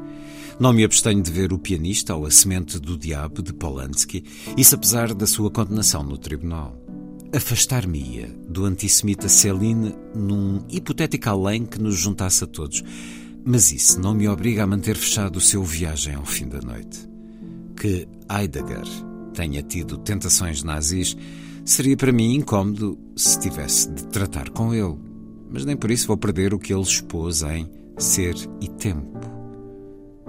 [SPEAKER 1] Não me abstenho de ver o pianista ou a semente do diabo de Polanski, isso apesar da sua condenação no tribunal. Afastar-me-ia do antissemita Celine num hipotético além que nos juntasse a todos, mas isso não me obriga a manter fechado o seu viagem ao fim da noite. Que Heidegger tenha tido tentações nazis seria para mim incômodo se tivesse de tratar com ele, mas nem por isso vou perder o que ele expôs em Ser e Tempo.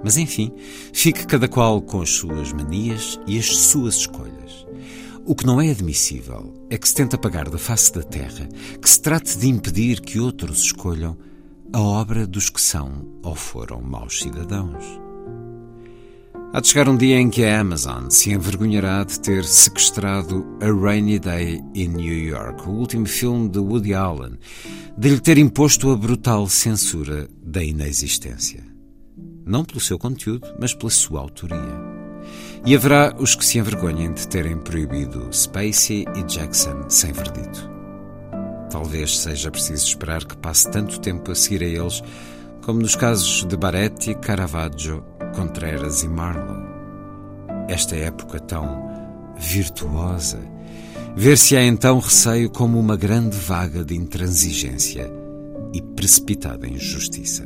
[SPEAKER 1] Mas enfim, fique cada qual com as suas manias e as suas escolhas. O que não é admissível é que se tente apagar da face da terra, que se trate de impedir que outros escolham a obra dos que são ou foram maus cidadãos. Há de chegar um dia em que a Amazon se envergonhará de ter sequestrado A Rainy Day in New York, o último filme de Woody Allen, de lhe ter imposto a brutal censura da inexistência. Não pelo seu conteúdo, mas pela sua autoria. E haverá os que se envergonhem de terem proibido Spacey e Jackson sem verdito. Talvez seja preciso esperar que passe tanto tempo a seguir a eles, como nos casos de Baretti, Caravaggio, Contreras e Marlowe. Esta época tão virtuosa, ver-se á então receio como uma grande vaga de intransigência e precipitada injustiça.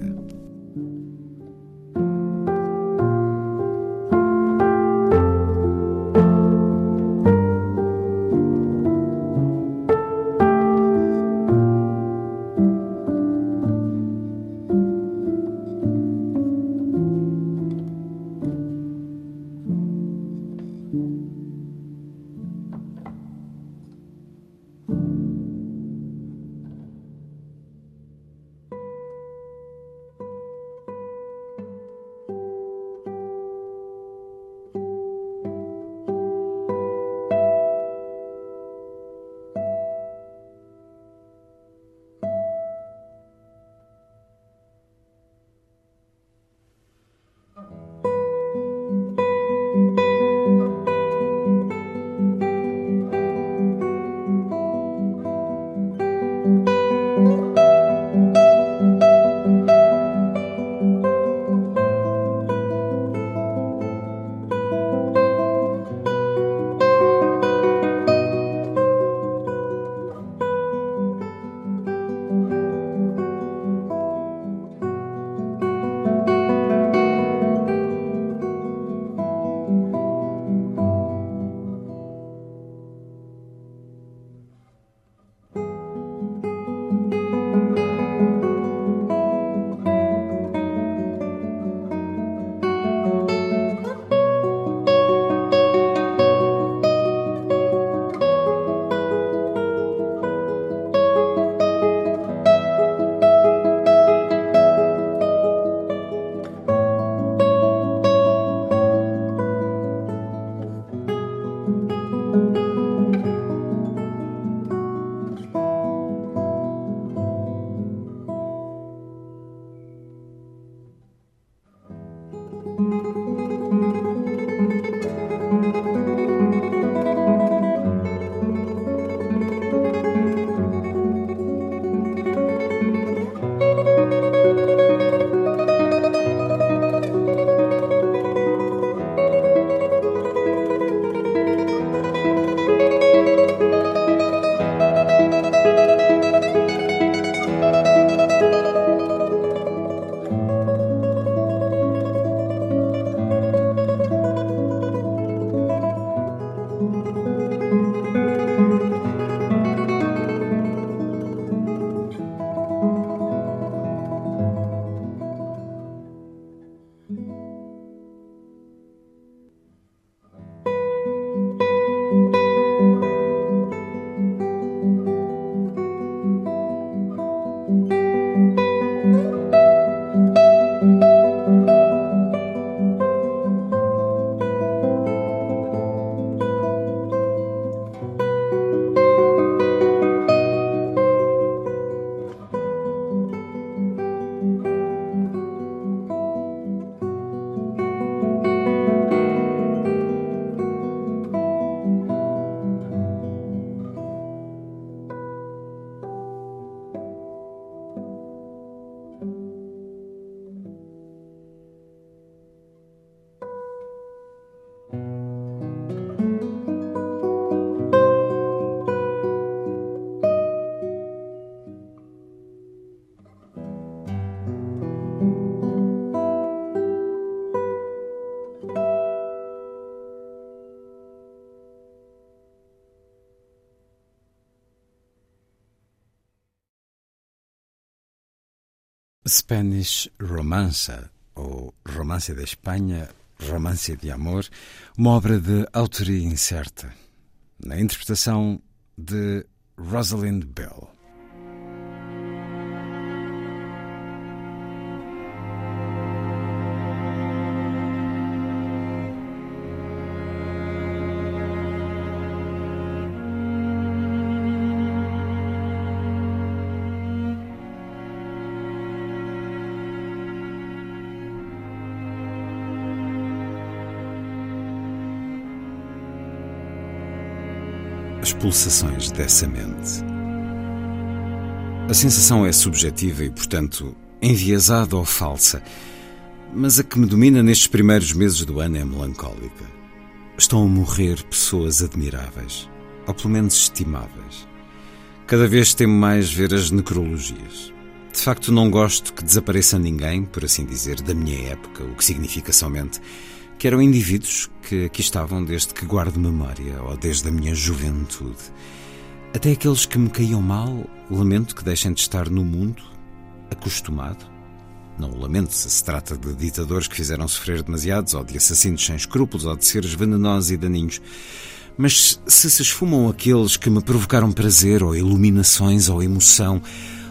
[SPEAKER 1] Spanish Romanza, ou Romance da Espanha, Romance de Amor, uma obra de autoria incerta, na interpretação de Rosalind Bell. Pulsações dessa mente. A sensação é subjetiva e, portanto, enviesada ou falsa, mas a que me domina nestes primeiros meses do ano é melancólica. Estão a morrer pessoas admiráveis, ou pelo menos estimáveis. Cada vez temo mais ver as necrologias. De facto, não gosto que desapareça ninguém, por assim dizer, da minha época, o que significa somente que eram indivíduos que aqui estavam desde que guardo memória ou desde a minha juventude. Até aqueles que me caíam mal, lamento que deixem de estar no mundo, acostumado. Não o lamento se se trata de ditadores que fizeram sofrer demasiados, ou de assassinos sem escrúpulos, ou de seres venenosos e daninhos. Mas se se esfumam aqueles que me provocaram prazer, ou iluminações, ou emoção,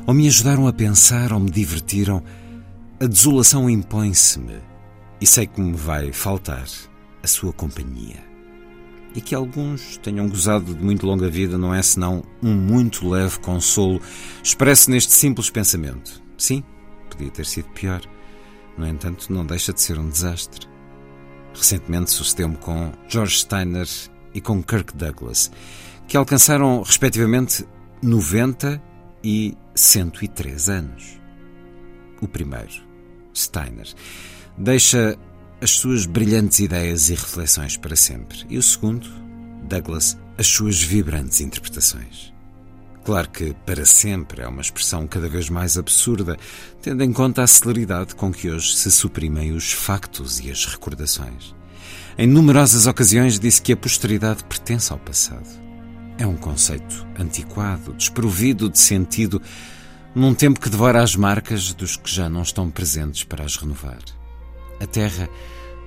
[SPEAKER 1] ou me ajudaram a pensar, ou me divertiram, a desolação impõe-se-me e sei que me vai faltar a sua companhia. E que alguns tenham gozado de muito longa vida não é senão um muito leve consolo expresso neste simples pensamento. Sim, podia ter sido pior. No entanto, não deixa de ser um desastre. Recentemente sucedeu-me com George Steiner e com Kirk Douglas, que alcançaram respectivamente 90 e 103 anos. O primeiro, Steiner, deixa as suas brilhantes ideias e reflexões para sempre. E o segundo, Douglas, as suas vibrantes interpretações. Claro que para sempre é uma expressão cada vez mais absurda, tendo em conta a celeridade com que hoje se suprimem os factos e as recordações. Em numerosas ocasiões disse que a posteridade pertence ao passado. É um conceito antiquado, desprovido de sentido, num tempo que devora as marcas dos que já não estão presentes para as renovar. A Terra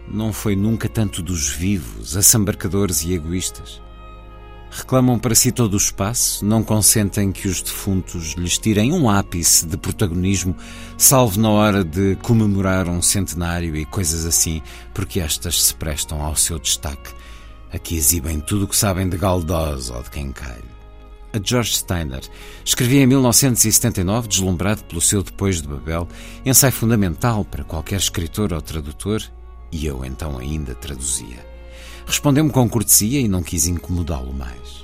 [SPEAKER 1] não foi nunca tanto dos vivos, assambarcadores e egoístas. Reclamam para si todo o espaço, não consentem que os defuntos lhes tirem um ápice de protagonismo, salvo na hora de comemorar um centenário e coisas assim, porque estas se prestam ao seu destaque. Aqui exibem tudo o que sabem de Galdós ou de quem cai. A George Steiner escrevia em 1979, deslumbrado pelo seu Depois de Babel, ensaio fundamental para qualquer escritor ou tradutor, e eu então ainda traduzia. Respondeu-me com cortesia e não quis incomodá-lo mais.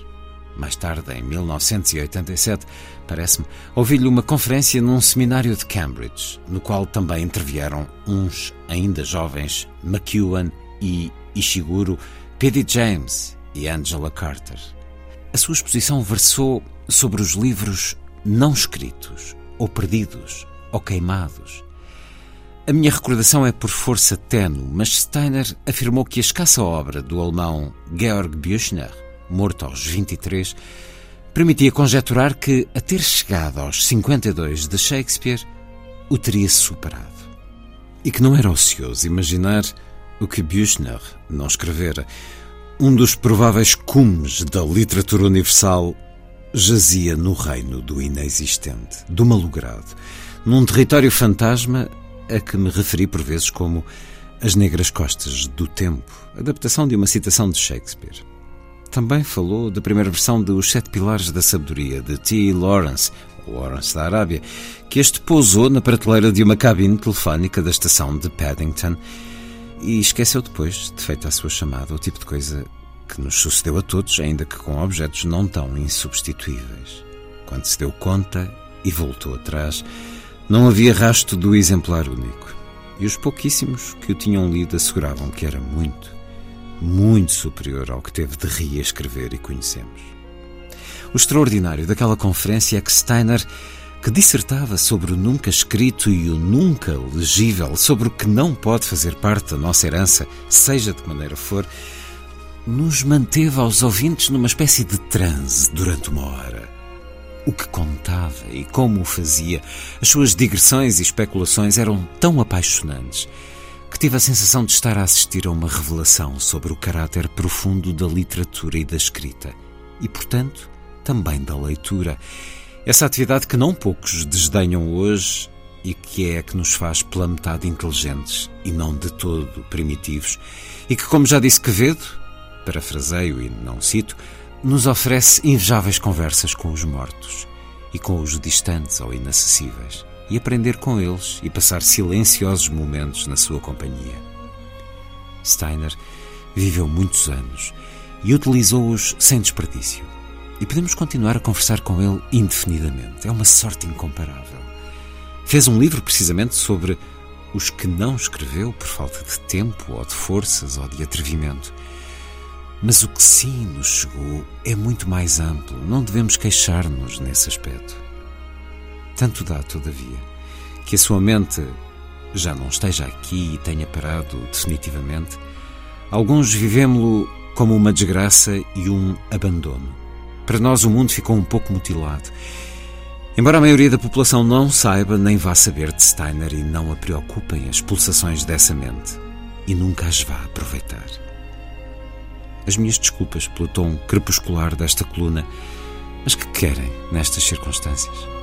[SPEAKER 1] Mais tarde, em 1987, parece-me, ouvi-lhe uma conferência num seminário de Cambridge, no qual também intervieram uns ainda jovens, McEwan e Ishiguro, P.D. James e Angela Carter. A sua exposição versou sobre os livros não escritos, ou perdidos, ou queimados. A minha recordação é por força tenue, mas Steiner afirmou que a escassa obra do alemão Georg Büchner, morto aos 23, permitia conjecturar que, a ter chegado aos 52 de Shakespeare, o teria superado. E que não era ocioso imaginar o que Büchner não escrevera. Um dos prováveis cumes da literatura universal jazia no reino do inexistente, do malogrado, num território fantasma a que me referi por vezes como As Negras Costas do Tempo, adaptação de uma citação de Shakespeare. Também falou da primeira versão de Os Sete Pilares da Sabedoria, de T. Lawrence, ou Lawrence da Arábia, que este pousou na prateleira de uma cabine telefónica da estação de Paddington e esqueceu depois de feita a sua chamada, o tipo de coisa que nos sucedeu a todos, ainda que com objetos não tão insubstituíveis. Quando se deu conta e voltou atrás, não havia rasto do exemplar único. E os pouquíssimos que o tinham lido asseguravam que era muito, muito superior ao que teve de reescrever e conhecemos. O extraordinário daquela conferência é que Steiner, que dissertava sobre o nunca escrito e o nunca legível, sobre o que não pode fazer parte da nossa herança, seja de que maneira for, nos manteve aos ouvintes numa espécie de transe durante uma hora. O que contava e como o fazia, as suas digressões e especulações eram tão apaixonantes que tive a sensação de estar a assistir a uma revelação sobre o caráter profundo da literatura e da escrita, e, portanto, também da leitura. Essa atividade que não poucos desdenham hoje e que é a que nos faz pela metade inteligentes e não de todo primitivos, e que, como já disse Quevedo, parafraseio e não cito, nos oferece invejáveis conversas com os mortos e com os distantes ou inacessíveis, e aprender com eles e passar silenciosos momentos na sua companhia. Steiner viveu muitos anos e utilizou-os sem desperdício. E podemos continuar a conversar com ele indefinidamente. É uma sorte incomparável. Fez um livro precisamente sobre os que não escreveu por falta de tempo ou de forças ou de atrevimento. Mas o que sim nos chegou é muito mais amplo. Não devemos queixar-nos nesse aspecto. Tanto dá, todavia, que a sua mente já não esteja aqui e tenha parado definitivamente. Alguns vivemos-lo como uma desgraça e um abandono. Para nós, o mundo ficou um pouco mutilado. Embora a maioria da população não saiba nem vá saber de Steiner e não a preocupem as pulsações dessa mente, e nunca as vá aproveitar. As minhas desculpas pelo tom crepuscular desta coluna, mas que querem nestas circunstâncias?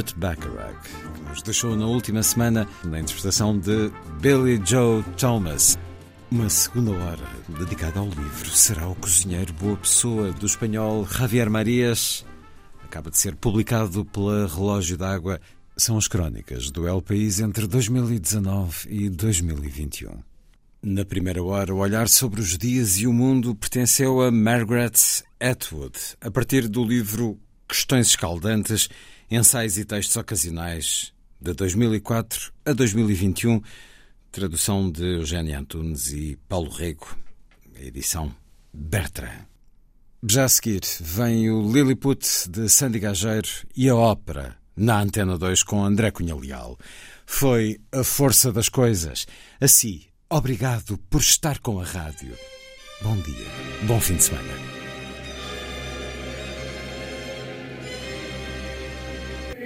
[SPEAKER 1] Burt Bacharach, que nos deixou na última semana na interpretação de Billy Joe Thomas. Uma segunda hora dedicada ao livro será o cozinheiro Boa Pessoa do espanhol Javier Marias. Acaba de ser publicado pela Relógio d'Água. São as crónicas do El País entre 2019 e 2021. Na primeira hora, o olhar sobre os dias e o mundo pertenceu a Margaret Atwood, a partir do livro Questões Escaldantes, Ensaios e Textos Ocasionais, de 2004 a 2021, tradução de Eugénia Antunes e Paulo Rego, edição Bertrand. Já a seguir vem o Lilliput de Sandy Gageiro e a ópera na Antena 2 com André Cunha Leal. Foi a força das coisas. Assim, obrigado por estar com a rádio. Bom dia, bom fim de semana.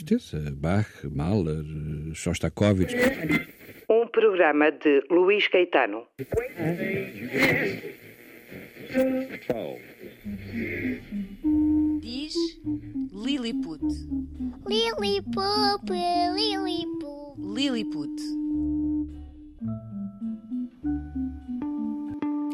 [SPEAKER 6] Certeza. Bach, Mahler, Shostakovich.
[SPEAKER 2] Um programa de Luís Caetano.
[SPEAKER 7] Diz Lilliput.
[SPEAKER 8] Lilliput, Lilliput.
[SPEAKER 7] Lilliput.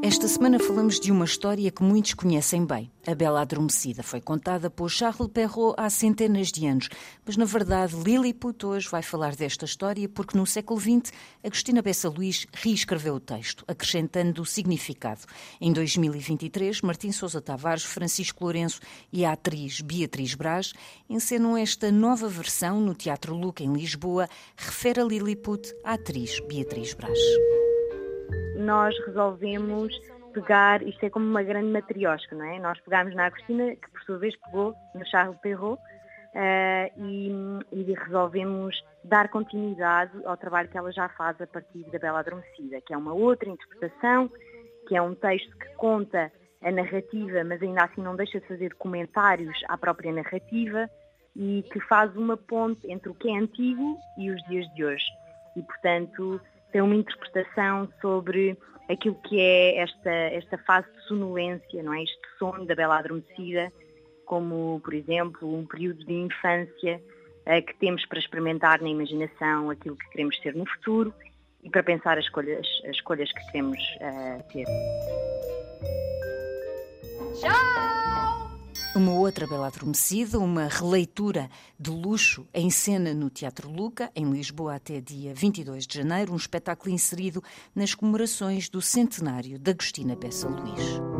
[SPEAKER 7] Esta semana falamos de uma história que muitos conhecem bem. A Bela Adormecida foi contada por Charles Perrault há centenas de anos, mas na verdade Lilliput hoje vai falar desta história porque no século XX Agostina Bessa Luís reescreveu o texto, acrescentando o significado. Em 2023, Martim Sousa Tavares, Francisco Lourenço e a atriz Beatriz Braz encenam esta nova versão no Teatro Luca em Lisboa, refere a Lilliput à atriz Beatriz Braz
[SPEAKER 9] nós resolvemos pegar, isto é como uma grande matriosca, não é? Nós pegámos na Agostina, que por sua vez pegou no Charles Perrault, uh, e, e, resolvemos dar continuidade ao trabalho que ela já faz a partir da Bela Adormecida, que é uma outra interpretação, que é um texto que conta a narrativa, mas ainda assim não deixa de fazer comentários à própria narrativa e que faz uma ponte entre o que é antigo e os dias de hoje. E, portanto, tem uma interpretação sobre aquilo que é esta, esta fase de sonolência, não é? este sono da bela adormecida, como, por exemplo, um período de infância uh, que temos para experimentar na imaginação aquilo que queremos ser no futuro e para pensar as escolhas, as escolhas que queremos uh, ter.
[SPEAKER 7] Tchau! Uma outra Bela Adormecida, uma releitura de luxo em cena no Teatro Luca, em Lisboa até dia 22 de janeiro, um espetáculo inserido nas comemorações do centenário de Agostina Bessa Luís.